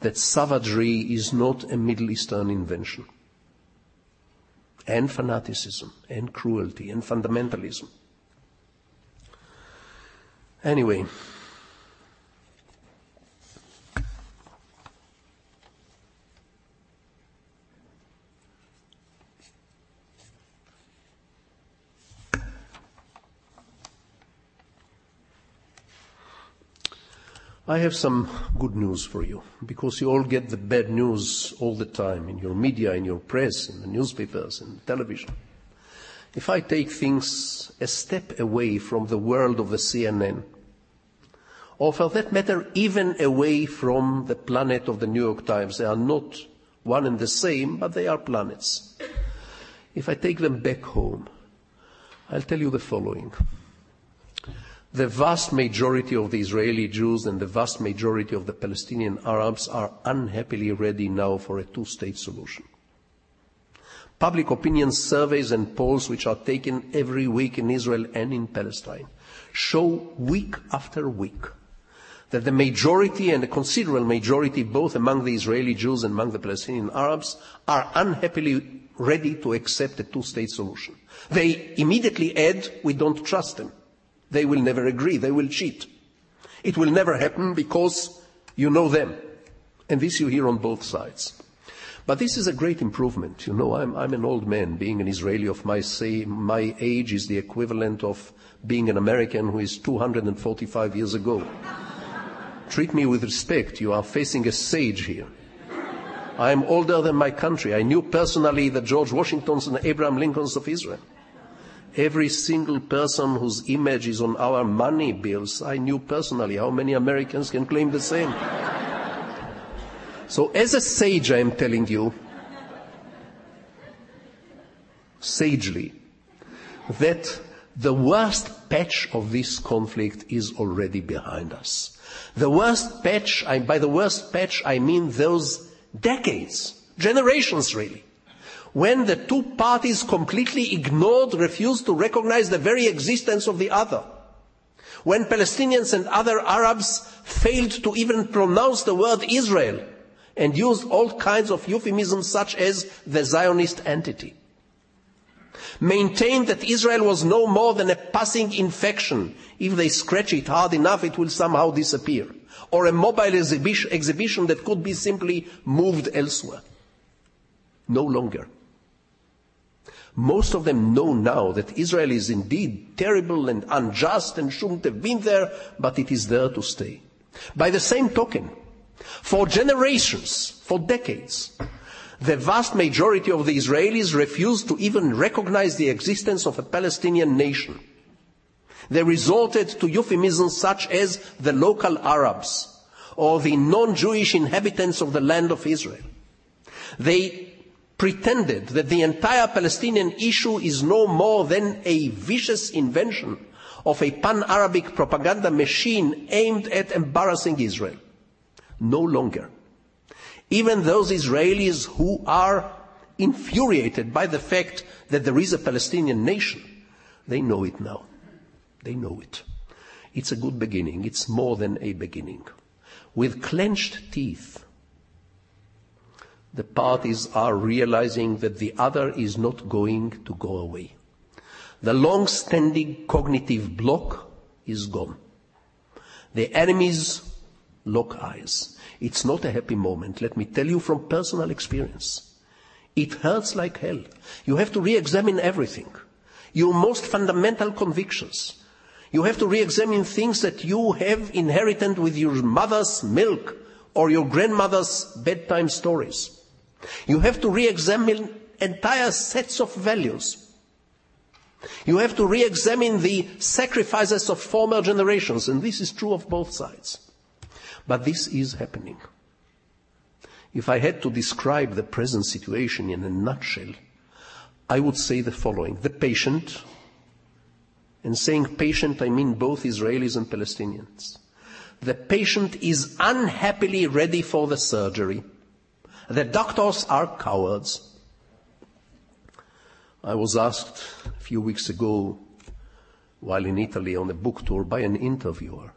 that savagery is not a Middle Eastern invention and fanaticism and cruelty and fundamentalism. Anyway, I have some good news for you because you all get the bad news all the time in your media, in your press, in the newspapers, in television. If I take things a step away from the world of the CNN, or for that matter, even away from the planet of the New York Times, they are not one and the same, but they are planets. If I take them back home, I'll tell you the following. The vast majority of the Israeli Jews and the vast majority of the Palestinian Arabs are unhappily ready now for a two-state solution. Public opinion surveys and polls which are taken every week in Israel and in Palestine show week after week that the majority and a considerable majority both among the Israeli Jews and among the Palestinian Arabs are unhappily ready to accept a two-state solution. They immediately add, we don't trust them. They will never agree. They will cheat. It will never happen because you know them. And this you hear on both sides. But this is a great improvement. You know, I'm, I'm an old man. Being an Israeli of my, say, my age is the equivalent of being an American who is 245 years ago. Treat me with respect. You are facing a sage here. I am older than my country. I knew personally the George Washingtons and Abraham Lincolns of Israel. Every single person whose image is on our money bills, I knew personally. How many Americans can claim the same? So, as a sage, I am telling you, sagely, that the worst patch of this conflict is already behind us. The worst patch, I, by the worst patch, I mean those decades, generations really, when the two parties completely ignored, refused to recognize the very existence of the other. When Palestinians and other Arabs failed to even pronounce the word Israel and used all kinds of euphemisms such as the Zionist entity. Maintained that Israel was no more than a passing infection. If they scratch it hard enough, it will somehow disappear. Or a mobile exhibition, that could be simply moved elsewhere. No longer. Most of them know now that Israel is indeed terrible and unjust and shouldn't have been there, but it is there to stay. By the same token, for generations, for decades, the vast majority of the Israelis refused to even recognize the existence of a Palestinian nation. They resorted to euphemisms such as the local Arabs or the non-Jewish inhabitants of the land of Israel. They pretended that the entire Palestinian issue is no more than a vicious invention of a pan-Arabic propaganda machine aimed at embarrassing Israel. No longer. Even those Israelis who are infuriated by the fact that there is a Palestinian nation, they know it now. They know it. It's a good beginning. It's more than a beginning. With clenched teeth, the parties are realizing that the other is not going to go away. The long-standing cognitive block is gone. The enemies lock eyes. It's not a happy moment, let me tell you from personal experience. It hurts like hell. You have to re-examine everything. Your most fundamental convictions. You have to re-examine things that you have inherited with your mother's milk or your grandmother's bedtime stories. You have to re-examine entire sets of values. You have to re-examine the sacrifices of former generations, and this is true of both sides. But this is happening. If I had to describe the present situation in a nutshell, I would say the following. The patient, and saying patient, I mean both Israelis and Palestinians. The patient is unhappily ready for the surgery. The doctors are cowards. I was asked a few weeks ago, while in Italy on a book tour, by an interviewer,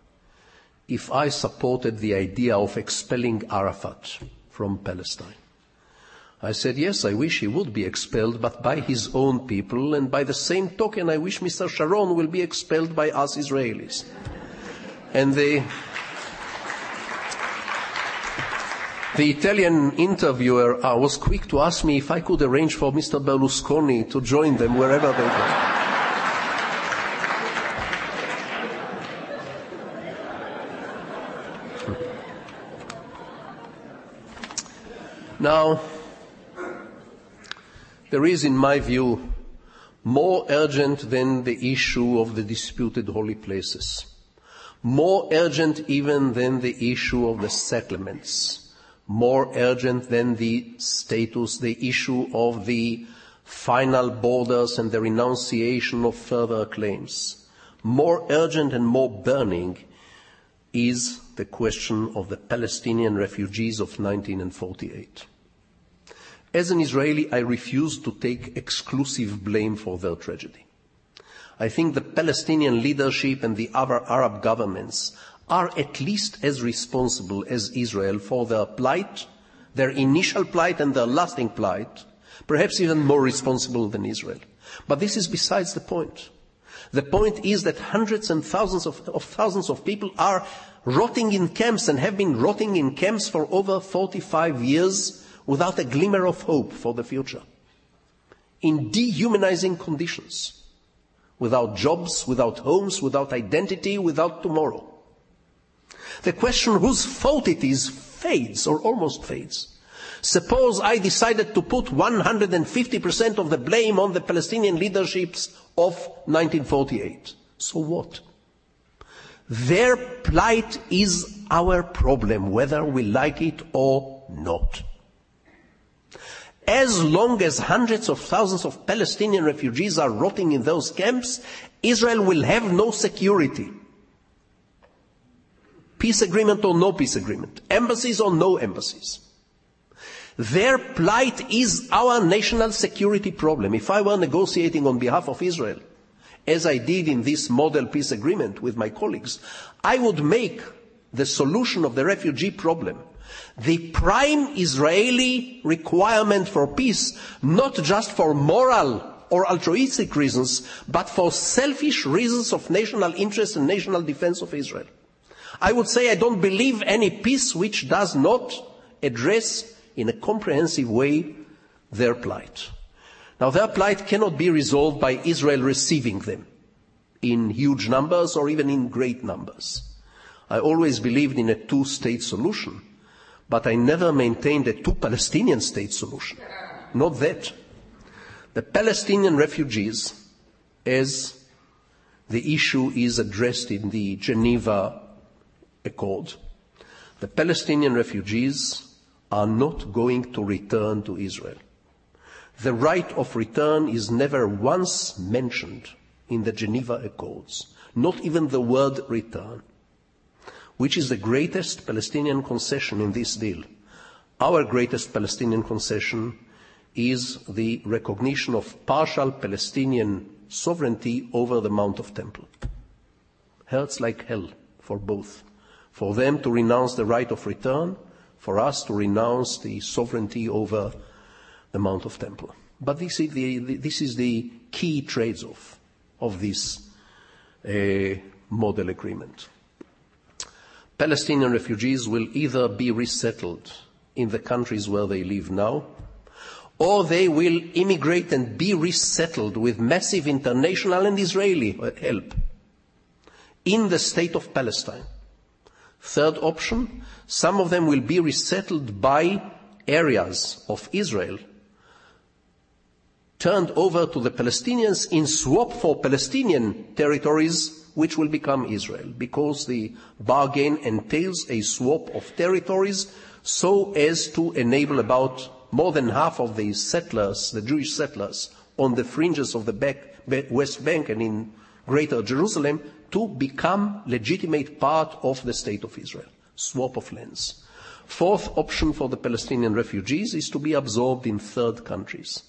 if I supported the idea of expelling Arafat from Palestine. I said, yes, I wish he would be expelled, but by his own people, and by the same token, I wish Mr. Sharon will be expelled by us Israelis. And the, the Italian interviewer uh, was quick to ask me if I could arrange for Mr. Berlusconi to join them wherever they go. Now, there is, in my view, more urgent than the issue of the disputed holy places, more urgent even than the issue of the settlements, more urgent than the status, the issue of the final borders and the renunciation of further claims. More urgent and more burning is the question of the Palestinian refugees of 1948. As an Israeli, I refuse to take exclusive blame for their tragedy. I think the Palestinian leadership and the other Arab governments are at least as responsible as Israel for their plight, their initial plight and their lasting plight, perhaps even more responsible than Israel. But this is besides the point. The point is that hundreds and thousands of, of thousands of people are rotting in camps and have been rotting in camps for over 45 years without a glimmer of hope for the future. In dehumanizing conditions, without jobs, without homes, without identity, without tomorrow. The question whose fault it is fades or almost fades. Suppose I decided to put 150% of the blame on the Palestinian leaderships of 1948. So what? Their plight is our problem, whether we like it or not. As long as hundreds of thousands of Palestinian refugees are rotting in those camps, Israel will have no security. Peace agreement or no peace agreement, embassies or no embassies. Their plight is our national security problem. If I were negotiating on behalf of Israel, as I did in this model peace agreement with my colleagues, I would make the solution of the refugee problem the prime Israeli requirement for peace, not just for moral or altruistic reasons, but for selfish reasons of national interest and national defense of Israel. I would say I don't believe any peace which does not address in a comprehensive way their plight. Now their plight cannot be resolved by Israel receiving them in huge numbers or even in great numbers. I always believed in a two-state solution, but I never maintained a two-Palestinian state solution. Not that. The Palestinian refugees, as the issue is addressed in the Geneva Accord, the Palestinian refugees are not going to return to Israel. The right of return is never once mentioned in the Geneva Accords, not even the word return, which is the greatest Palestinian concession in this deal. Our greatest Palestinian concession is the recognition of partial Palestinian sovereignty over the Mount of Temple. Hurts like hell for both. For them to renounce the right of return for us to renounce the sovereignty over the Mount of Temple. But this is the, this is the key trade-off of this uh, model agreement. Palestinian refugees will either be resettled in the countries where they live now, or they will immigrate and be resettled with massive international and Israeli help in the state of Palestine. Third option, some of them will be resettled by areas of Israel turned over to the Palestinians in swap for Palestinian territories which will become Israel because the bargain entails a swap of territories so as to enable about more than half of the settlers, the Jewish settlers on the fringes of the West Bank and in Greater Jerusalem to become legitimate part of the state of Israel. Swap of lands. Fourth option for the Palestinian refugees is to be absorbed in third countries.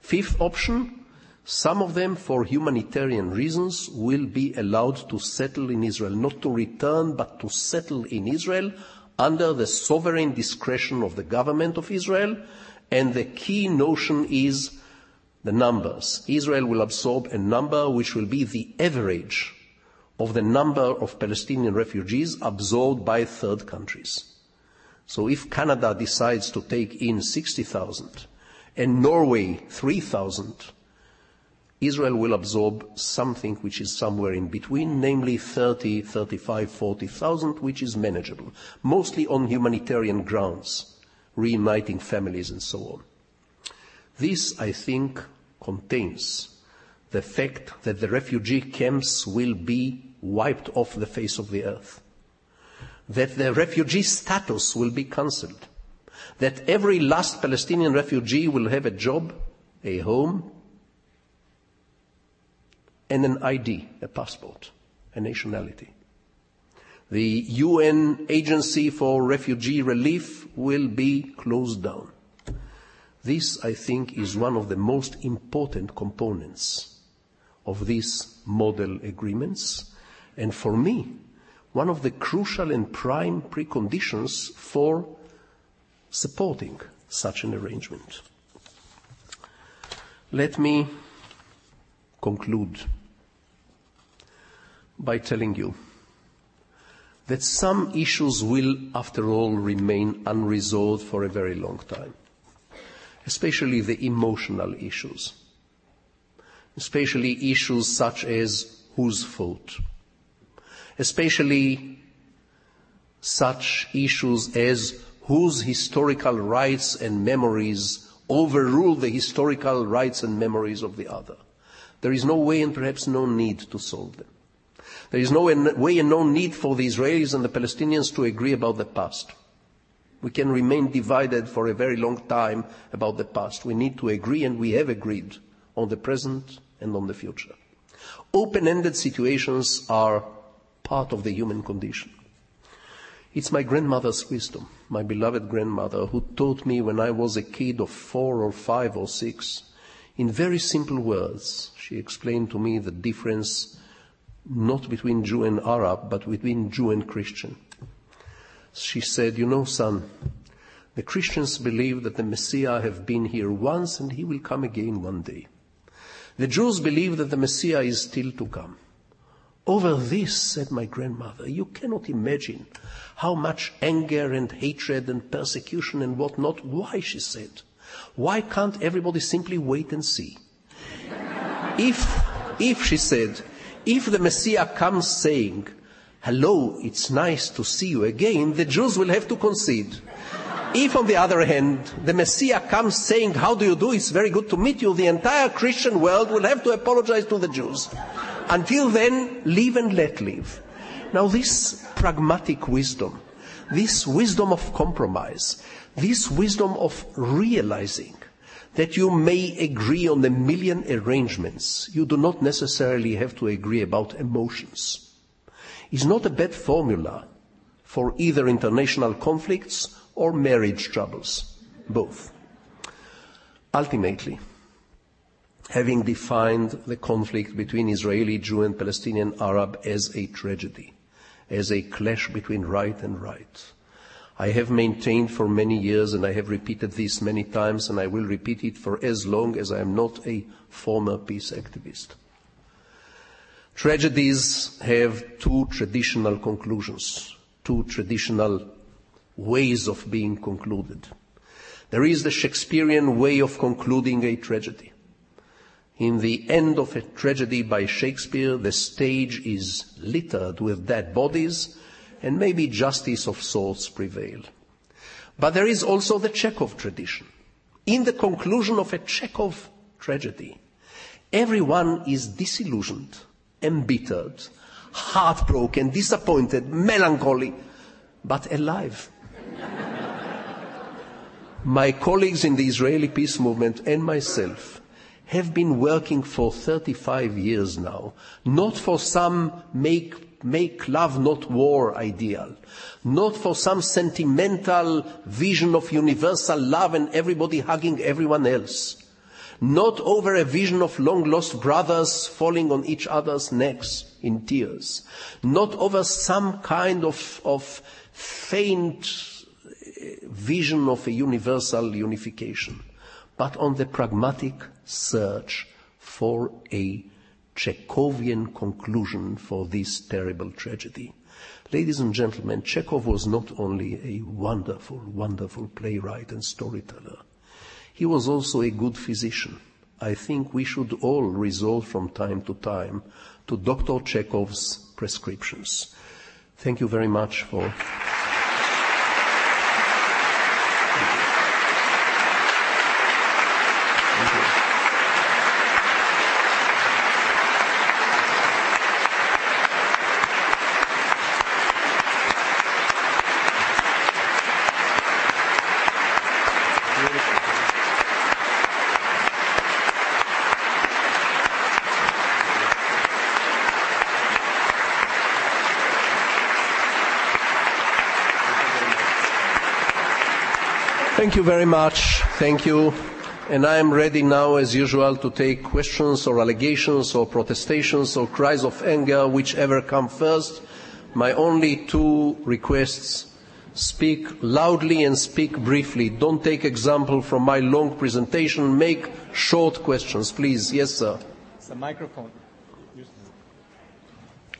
Fifth option, some of them for humanitarian reasons will be allowed to settle in Israel, not to return, but to settle in Israel under the sovereign discretion of the government of Israel. And the key notion is the numbers. Israel will absorb a number which will be the average of the number of Palestinian refugees absorbed by third countries. So if Canada decides to take in 60,000 and Norway 3,000, Israel will absorb something which is somewhere in between, namely 30, 35, 40,000, which is manageable, mostly on humanitarian grounds, reuniting families and so on. This, I think, contains the fact that the refugee camps will be wiped off the face of the earth, that the refugee status will be cancelled, that every last Palestinian refugee will have a job, a home, and an ID, a passport, a nationality. The UN Agency for Refugee Relief will be closed down. This, I think, is one of the most important components of these model agreements, and for me, one of the crucial and prime preconditions for supporting such an arrangement. Let me conclude by telling you that some issues will, after all, remain unresolved for a very long time, especially the emotional issues, especially issues such as whose fault, especially such issues as whose historical rights and memories overrule the historical rights and memories of the other. There is no way and perhaps no need to solve them. There is no way and no need for the Israelis and the Palestinians to agree about the past. We can remain divided for a very long time about the past. We need to agree and we have agreed on the present and on the future. Open-ended situations are part of the human condition. It's my grandmother's wisdom, my beloved grandmother, who taught me when I was a kid of four or five or six. In very simple words, she explained to me the difference not between Jew and Arab, but between Jew and Christian. She said, You know, son, the Christians believe that the Messiah have been here once and he will come again one day. The Jews believe that the Messiah is still to come. Over this, said my grandmother, you cannot imagine how much anger and hatred and persecution and what not. Why, she said. Why can't everybody simply wait and see? if, if, she said, if the Messiah comes saying, hello, it's nice to see you again, the Jews will have to concede. If, on the other hand, the Messiah comes saying, How do you do? It's very good to meet you, the entire Christian world will have to apologize to the Jews. Until then, live and let live. Now, this pragmatic wisdom, this wisdom of compromise, this wisdom of realizing that you may agree on a million arrangements, you do not necessarily have to agree about emotions, is not a bad formula for either international conflicts or marriage troubles, both. Ultimately, having defined the conflict between Israeli Jew and Palestinian Arab as a tragedy, as a clash between right and right, I have maintained for many years, and I have repeated this many times, and I will repeat it for as long as I am not a former peace activist. Tragedies have two traditional conclusions, two traditional ways of being concluded. There is the Shakespearean way of concluding a tragedy. In the end of a tragedy by Shakespeare, the stage is littered with dead bodies and maybe justice of sorts prevail. But there is also the Chekhov tradition. In the conclusion of a Chekhov tragedy, everyone is disillusioned, embittered, heartbroken, disappointed, melancholy, but alive. My colleagues in the Israeli peace movement and myself have been working for 35 years now, not for some make, make love not war ideal, not for some sentimental vision of universal love and everybody hugging everyone else, not over a vision of long lost brothers falling on each other's necks in tears, not over some kind of, of faint vision of a universal unification, but on the pragmatic search for a Chekhovian conclusion for this terrible tragedy. Ladies and gentlemen, Chekhov was not only a wonderful, wonderful playwright and storyteller, he was also a good physician. I think we should all resort from time to time to Dr. Chekhov's prescriptions. Thank you very much for. Thank you very much. Thank you. And I am ready now, as usual, to take questions or allegations or protestations or cries of anger, whichever come first. My only two requests speak loudly and speak briefly. Don't take example from my long presentation. Make short questions, please. Yes, sir. It's a microphone.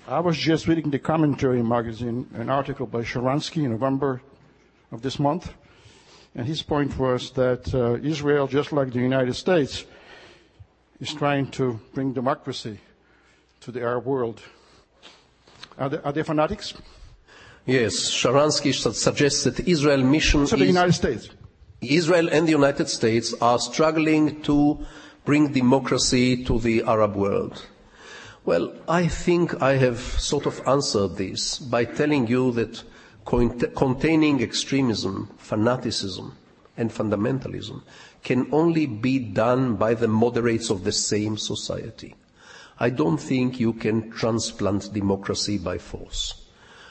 I was just reading the commentary magazine, an article by Sharansky in November of this month, and his point was that uh, Israel, just like the United States, is trying to bring democracy to the Arab world. Are they, are they fanatics? Yes, Sharansky suggests that Israel mission So the is United States. Israel and the United States are struggling to bring democracy to the Arab world. Well, I think I have sort of answered this by telling you that containing extremism, fanaticism, and fundamentalism can only be done by the moderates of the same society. I don't think you can transplant democracy by force.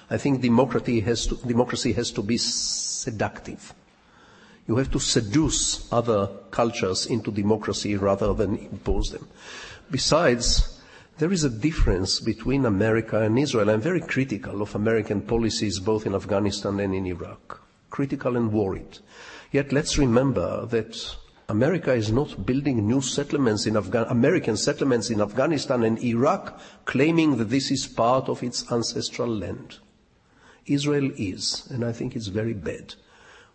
I think democracy has to, democracy has to be seductive. You have to seduce other cultures into democracy rather than impose them. Besides, there is a difference between America and Israel. I'm very critical of American policies both in Afghanistan and in Iraq. Critical and worried. Yet let's remember that America is not building new settlements in American settlements in Afghanistan and Iraq claiming that this is part of its ancestral land. Israel is, and I think it's very bad,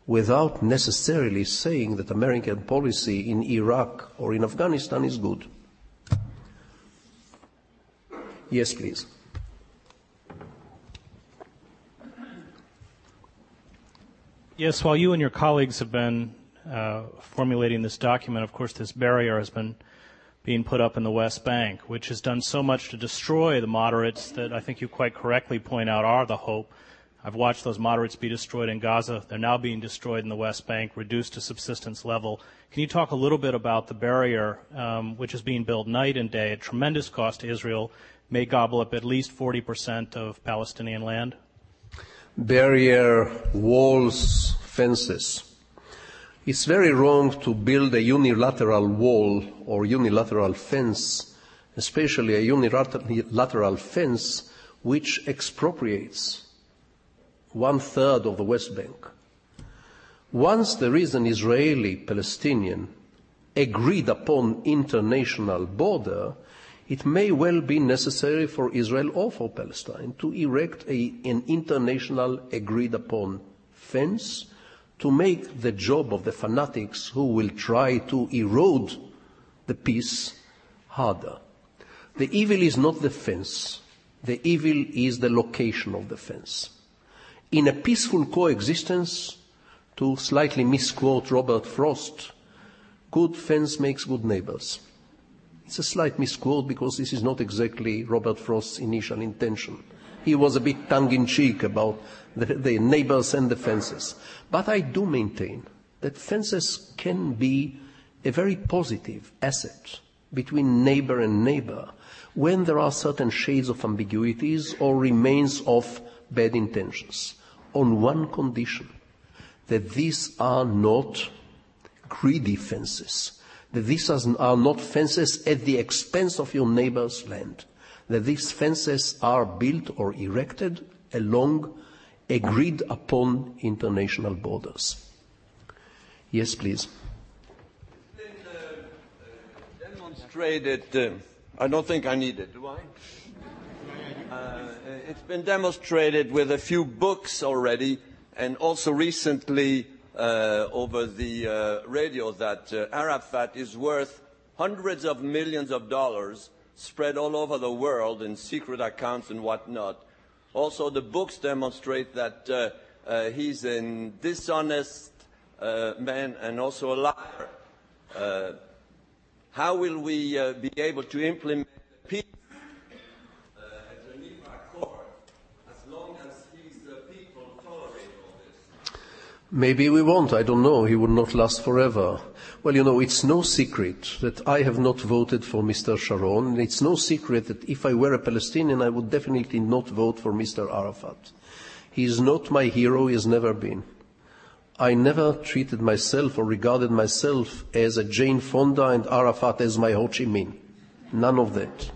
without necessarily saying that American policy in Iraq or in Afghanistan is good. Yes, please. Yes, while you and your colleagues have been uh, formulating this document, of course, this barrier has been being put up in the West Bank, which has done so much to destroy the moderates that I think you quite correctly point out are the hope. I've watched those moderates be destroyed in Gaza. They're now being destroyed in the West Bank, reduced to subsistence level. Can you talk a little bit about the barrier, um, which is being built night and day at tremendous cost to Israel, may gobble up at least 40% of Palestinian land? Barrier, walls, fences. It's very wrong to build a unilateral wall or unilateral fence, especially a unilateral fence which expropriates one third of the West Bank. Once there is an Israeli Palestinian agreed upon international border, it may well be necessary for Israel or for Palestine to erect a, an international agreed upon fence to make the job of the fanatics who will try to erode the peace harder. The evil is not the fence. The evil is the location of the fence. In a peaceful coexistence, to slightly misquote Robert Frost, good fence makes good neighbors. It's a slight misquote because this is not exactly Robert Frost's initial intention. He was a bit tongue-in-cheek about the, the neighbors and the fences. But I do maintain that fences can be a very positive asset between neighbor and neighbor when there are certain shades of ambiguities or remains of bad intentions. On one condition, that these are not greedy fences, that these are not fences at the expense of your neighbor's land, that these fences are built or erected along agreed upon international borders. Yes, please. It's been demonstrated, uh, I don't think I need it, do I? Uh, it's been demonstrated with a few books already, and also recently over the uh, radio that Arafat is worth hundreds of millions of dollars spread all over the world in secret accounts and whatnot. Also, the books demonstrate that uh, uh, he's a dishonest uh, man and also a liar. Uh, how will we uh, be able to implement peace uh, at Geneva Accord as long as his people tolerate all this? Maybe we won't, I don't know. He will not last forever. Well, you know, it's no secret that I have not voted for Mr. Sharon, it's no secret that if I were a Palestinian, I would definitely not vote for Mr. Arafat. He is not my hero, he has never been. I never treated myself or regarded myself as a Jane Fonda and Arafat as my Ho Chi Minh. None of that.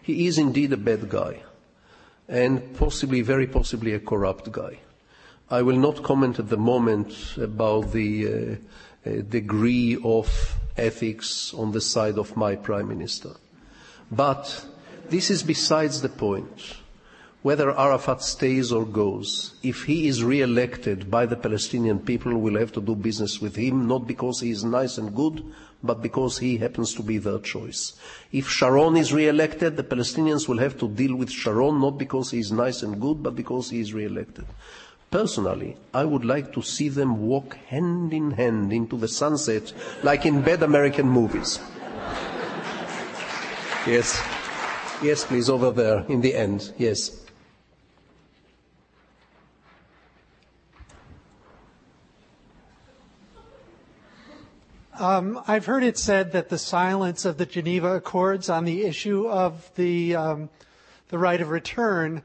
He is indeed a bad guy, and possibly, very possibly, a corrupt guy. I will not comment at the moment about the uh, degree of ethics on the side of my prime minister. But this is besides the point. whether Arafat stays or goes, if he is re-elected by the Palestinian people, we'll have to do business with him, not because he is nice and good, but because he happens to be their choice. If Sharon is re-elected, the Palestinians will have to deal with Sharon, not because he is nice and good, but because he is re-elected. Personally, I would like to see them walk hand in hand into the sunset, like in bad American movies. yes. Yes, please, over there, in the end. Yes. Um, I've heard it said that the silence of the Geneva Accords on the issue of the um, the right of return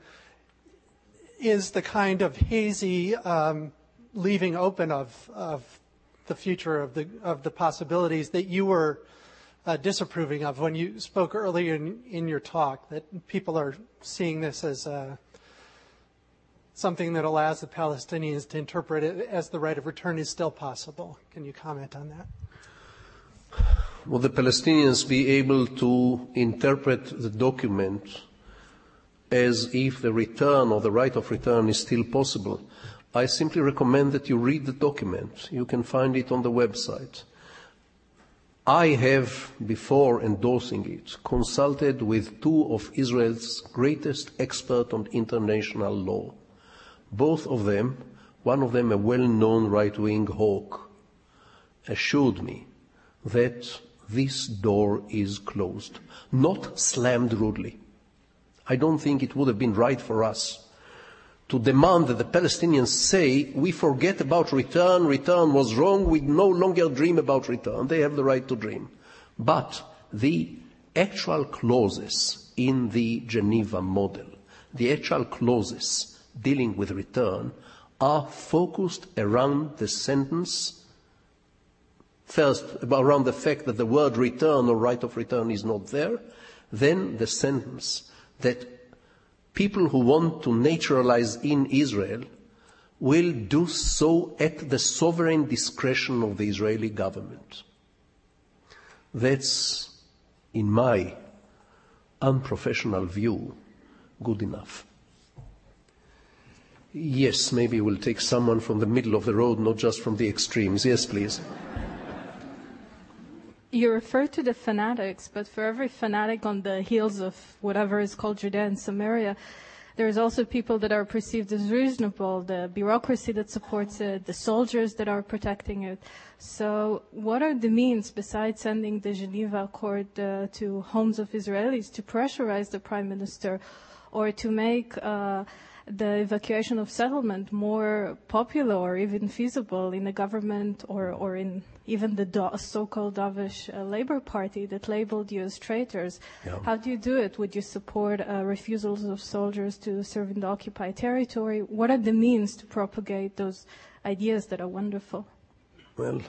is the kind of hazy um, leaving open of of the future of the of the possibilities that you were uh, disapproving of when you spoke earlier in, in, your talk. That people are seeing this as uh, something that allows the Palestinians to interpret it as the right of return is still possible. Can you comment on that? Will the Palestinians be able to interpret the document as if the return or the right of return is still possible? I simply recommend that you read the document. You can find it on the website. I have, before endorsing it, consulted with two of Israel's greatest experts on international law. Both of them, one of them a well-known right-wing hawk, assured me that this door is closed, not slammed rudely. I don't think it would have been right for us to demand that the Palestinians say, we forget about return, return was wrong, we no longer dream about return. They have the right to dream. But the actual clauses in the Geneva model, the actual clauses dealing with return, are focused around the sentence First, around the fact that the word return or right of return is not there. Then the sentence that people who want to naturalize in Israel will do so at the sovereign discretion of the Israeli government. That's, in my unprofessional view, good enough. Yes, maybe we'll take someone from the middle of the road, not just from the extremes. Yes, please you refer to the fanatics, but for every fanatic on the heels of whatever is called Judea and Samaria, there's also people that are perceived as reasonable, the bureaucracy that supports it, the soldiers that are protecting it. So, what are the means besides sending the Geneva Accord uh, to homes of Israelis to pressurize the prime minister or to make uh, the evacuation of settlement more popular or even feasible in the government or, or in even the so-called Dovish uh, Labor Party that labeled you as traitors. Yeah. How do you do it? Would you support uh, refusals of soldiers to serve in the occupied territory? What are the means to propagate those ideas that are wonderful? Well,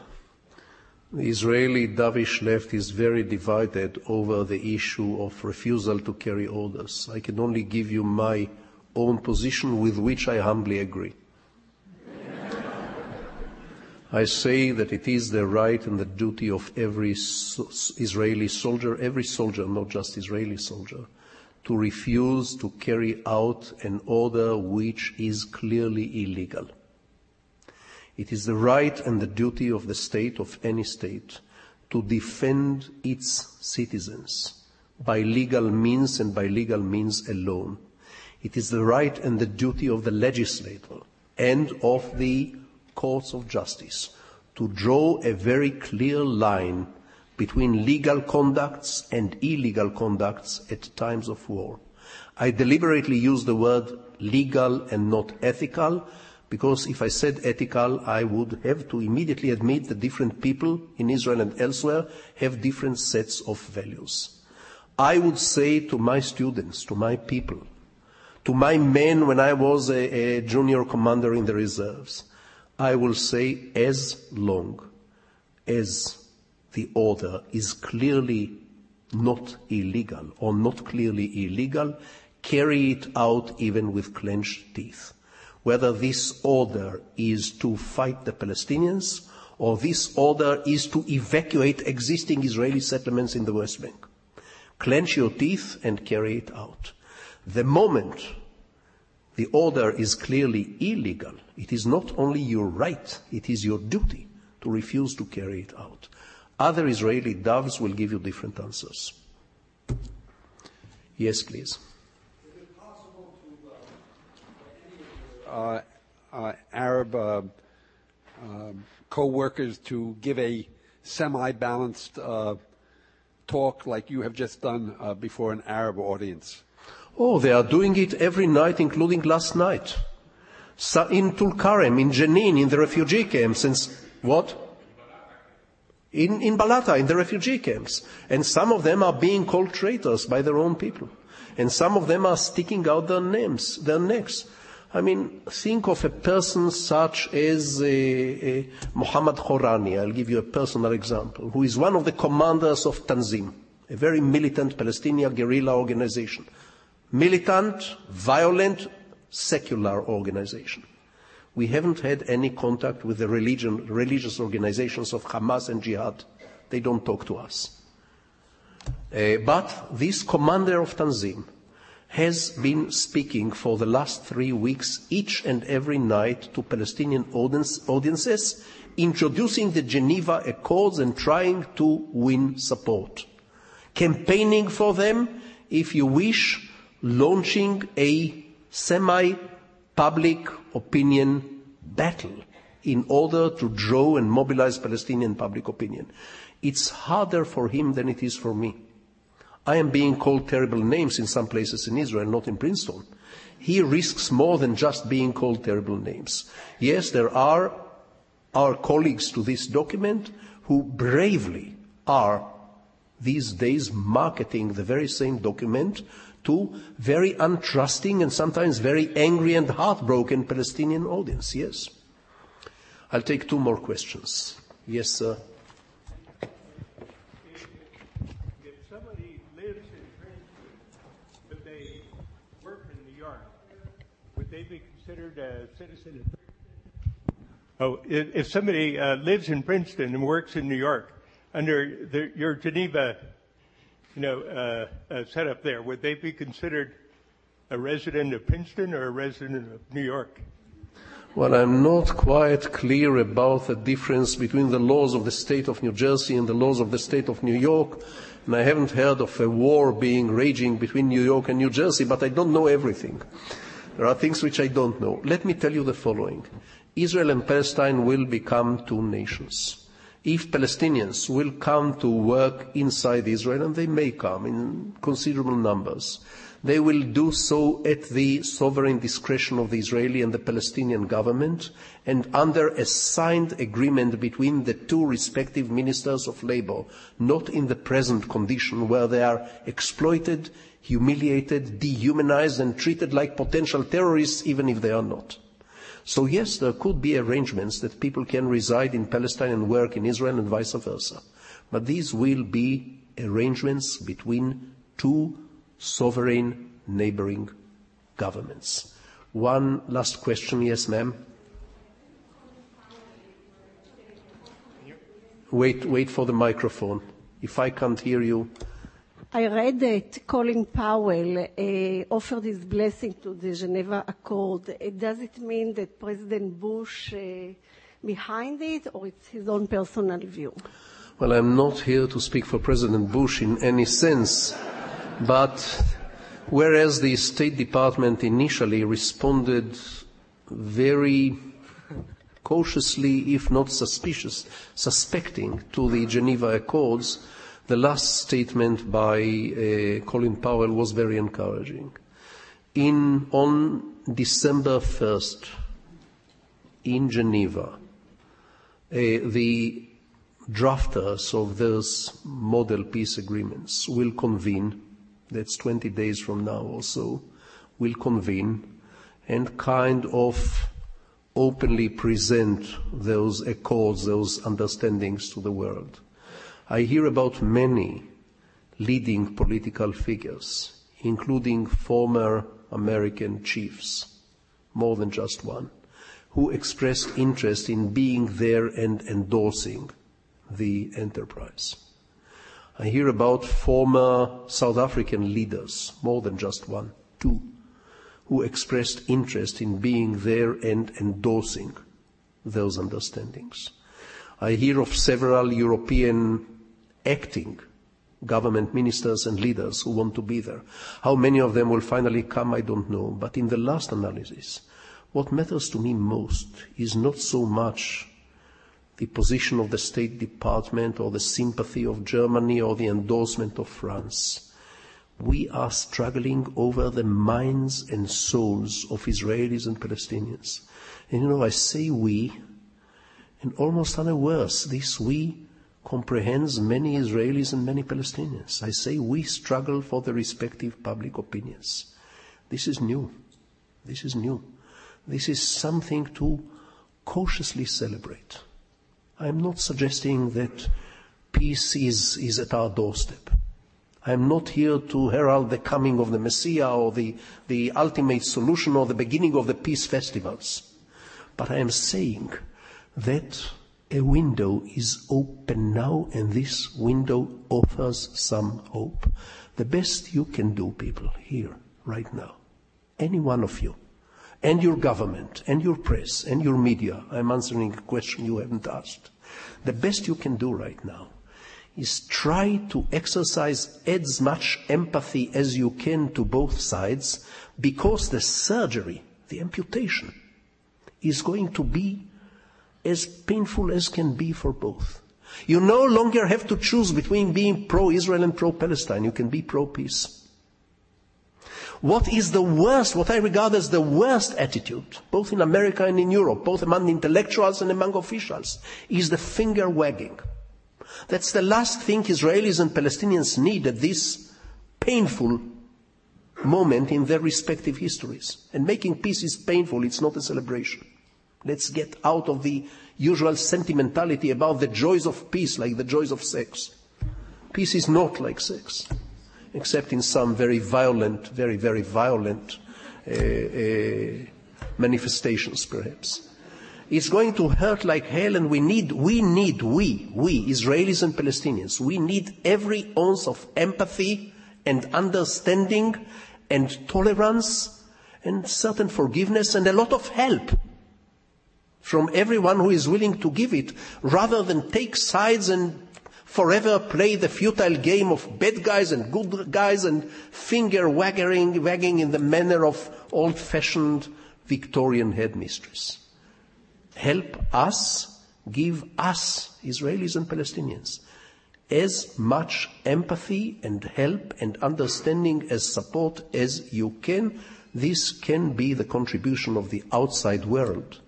the Israeli Dovish left is very divided over the issue of refusal to carry orders. I can only give you my own position with which I humbly agree. I say that it is the right and the duty of every Israeli soldier, every soldier, not just Israeli soldier, to refuse to carry out an order which is clearly illegal. It is the right and the duty of the state, of any state, to defend its citizens by legal means and by legal means alone. It is the right and the duty of the legislator and of the courts of justice to draw a very clear line between legal conducts and illegal conducts at times of war. I deliberately use the word legal and not ethical because if I said ethical, I would have to immediately admit that different people in Israel and elsewhere have different sets of values. I would say to my students, to my people, to my men when I was a, a junior commander in the reserves, I will say as long as the order is clearly not illegal or not clearly illegal, carry it out even with clenched teeth. Whether this order is to fight the Palestinians or this order is to evacuate existing Israeli settlements in the West Bank. Clench your teeth and carry it out. The moment The order is clearly illegal. It is not only your right, it is your duty to refuse to carry it out. Other Israeli doves will give you different answers. Yes, please. uh, uh, Arab uh, co-workers to give a semi-balanced uh, talk like you have just done uh, before an Arab audience? Oh, they are doing it every night, including last night. In Tulkarem, in Jenin, in the refugee camps, and what? In, in Balata, in the refugee camps. And some of them are being called traitors by their own people. And some of them are sticking out their names, their necks. I mean, think of a person such as uh, uh, Muhammad Hourani. I'll give you a personal example, who is one of the commanders of Tanzim, a very militant Palestinian guerrilla organization. Militant, violent, secular organization. We haven't had any contact with the religion, religious organizations of Hamas and Jihad. They don't talk to us. Uh, but this commander of Tanzim has been speaking for the last three weeks, each and every night, to Palestinian audience, audiences, introducing the Geneva Accords and trying to win support. Campaigning for them, if you wish, launching a semi public opinion battle in order to draw and mobilize Palestinian public opinion. It's harder for him than it is for me. I am being called terrible names in some places in Israel, not in Princeton. He risks more than just being called terrible names. Yes, there are our colleagues to this document who bravely are these days marketing the very same document to very untrusting and sometimes very angry and heartbroken Palestinian audience. Yes. I'll take two more questions. Yes, sir. If somebody lives in Princeton, but they in New York, would they be considered a citizen of Princeton? Oh, if, if somebody uh, lives in Princeton and works in New York under the, your Geneva, you know, uh, uh, there, would they be considered a resident of Princeton or a resident of New York? Well, I'm not quite clear about the difference between the laws of the state of New Jersey and the laws of the state of New York. And I haven't heard of a war being raging between New York and New Jersey, but I don't know everything. There are things which I don't know. Let me tell you the following. Israel and Palestine will become two nations. If Palestinians will come to work inside Israel, and they may come in considerable numbers, they will do so at the sovereign discretion of the Israeli and the Palestinian government and under a signed agreement between the two respective ministers of labor, not in the present condition where they are exploited, humiliated, dehumanized and treated like potential terrorists even if they are not. So yes, there could be arrangements that people can reside in Palestine and work in Israel and vice versa. But these will be arrangements between two sovereign neighboring governments. One last question. Yes, ma'am. Wait, wait for the microphone. If I can't hear you, I read that Colin Powell uh, offered his blessing to the Geneva Accord. Uh, does it mean that President Bush uh, behind it, or it's his own personal view? well, I'm not here to speak for President Bush in any sense, but whereas the State Department initially responded very cautiously, if not suspicious, suspecting to the Geneva Accords, the last statement by uh, Colin Powell was very encouraging. In, on December 1st, in Geneva, uh, the drafters of those model peace agreements will convene, that's 20 days from now or so, will convene and kind of openly present those accords, those understandings to the world. I hear about many leading political figures, including former American chiefs, more than just one, who expressed interest in being there and endorsing the enterprise. I hear about former South African leaders, more than just one, two, who expressed interest in being there and endorsing those understandings. I hear of several European acting government ministers and leaders who want to be there. How many of them will finally come, I don't know. But in the last analysis, what matters to me most is not so much the position of the State Department or the sympathy of Germany or the endorsement of France. We are struggling over the minds and souls of Israelis and Palestinians. And you know, I say we, and almost unawares, this we comprehends many Israelis and many Palestinians. I say we struggle for the respective public opinions. This is new. This is new. This is something to cautiously celebrate. I am not suggesting that peace is, is at our doorstep. I am not here to herald the coming of the Messiah or the, the ultimate solution or the beginning of the peace festivals. But I am saying that a window is open now and this window offers some hope. The best you can do, people, here, right now, any one of you, and your government, and your press, and your media, I'm answering a question you haven't asked. The best you can do right now is try to exercise as much empathy as you can to both sides because the surgery, the amputation, is going to be as painful as can be for both. You no longer have to choose between being pro-Israel and pro-Palestine. You can be pro-peace. What is the worst, what I regard as the worst attitude, both in America and in Europe, both among intellectuals and among officials, is the finger wagging. That's the last thing Israelis and Palestinians need at this painful moment in their respective histories. And making peace is painful, it's not a celebration. Let's get out of the usual sentimentality about the joys of peace like the joys of sex. Peace is not like sex, except in some very violent, very, very violent uh, uh, manifestations, perhaps. It's going to hurt like hell, and we need, we need, we, we, Israelis and Palestinians, we need every ounce of empathy and understanding and tolerance and certain forgiveness and a lot of help from everyone who is willing to give it, rather than take sides and forever play the futile game of bad guys and good guys and finger wagging, wagging in the manner of old-fashioned Victorian headmistress. Help us, give us, Israelis and Palestinians, as much empathy and help and understanding as support as you can. This can be the contribution of the outside world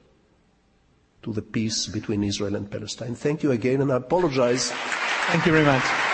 to the peace between Israel and Palestine. Thank you again, and I apologize. Thank you very much.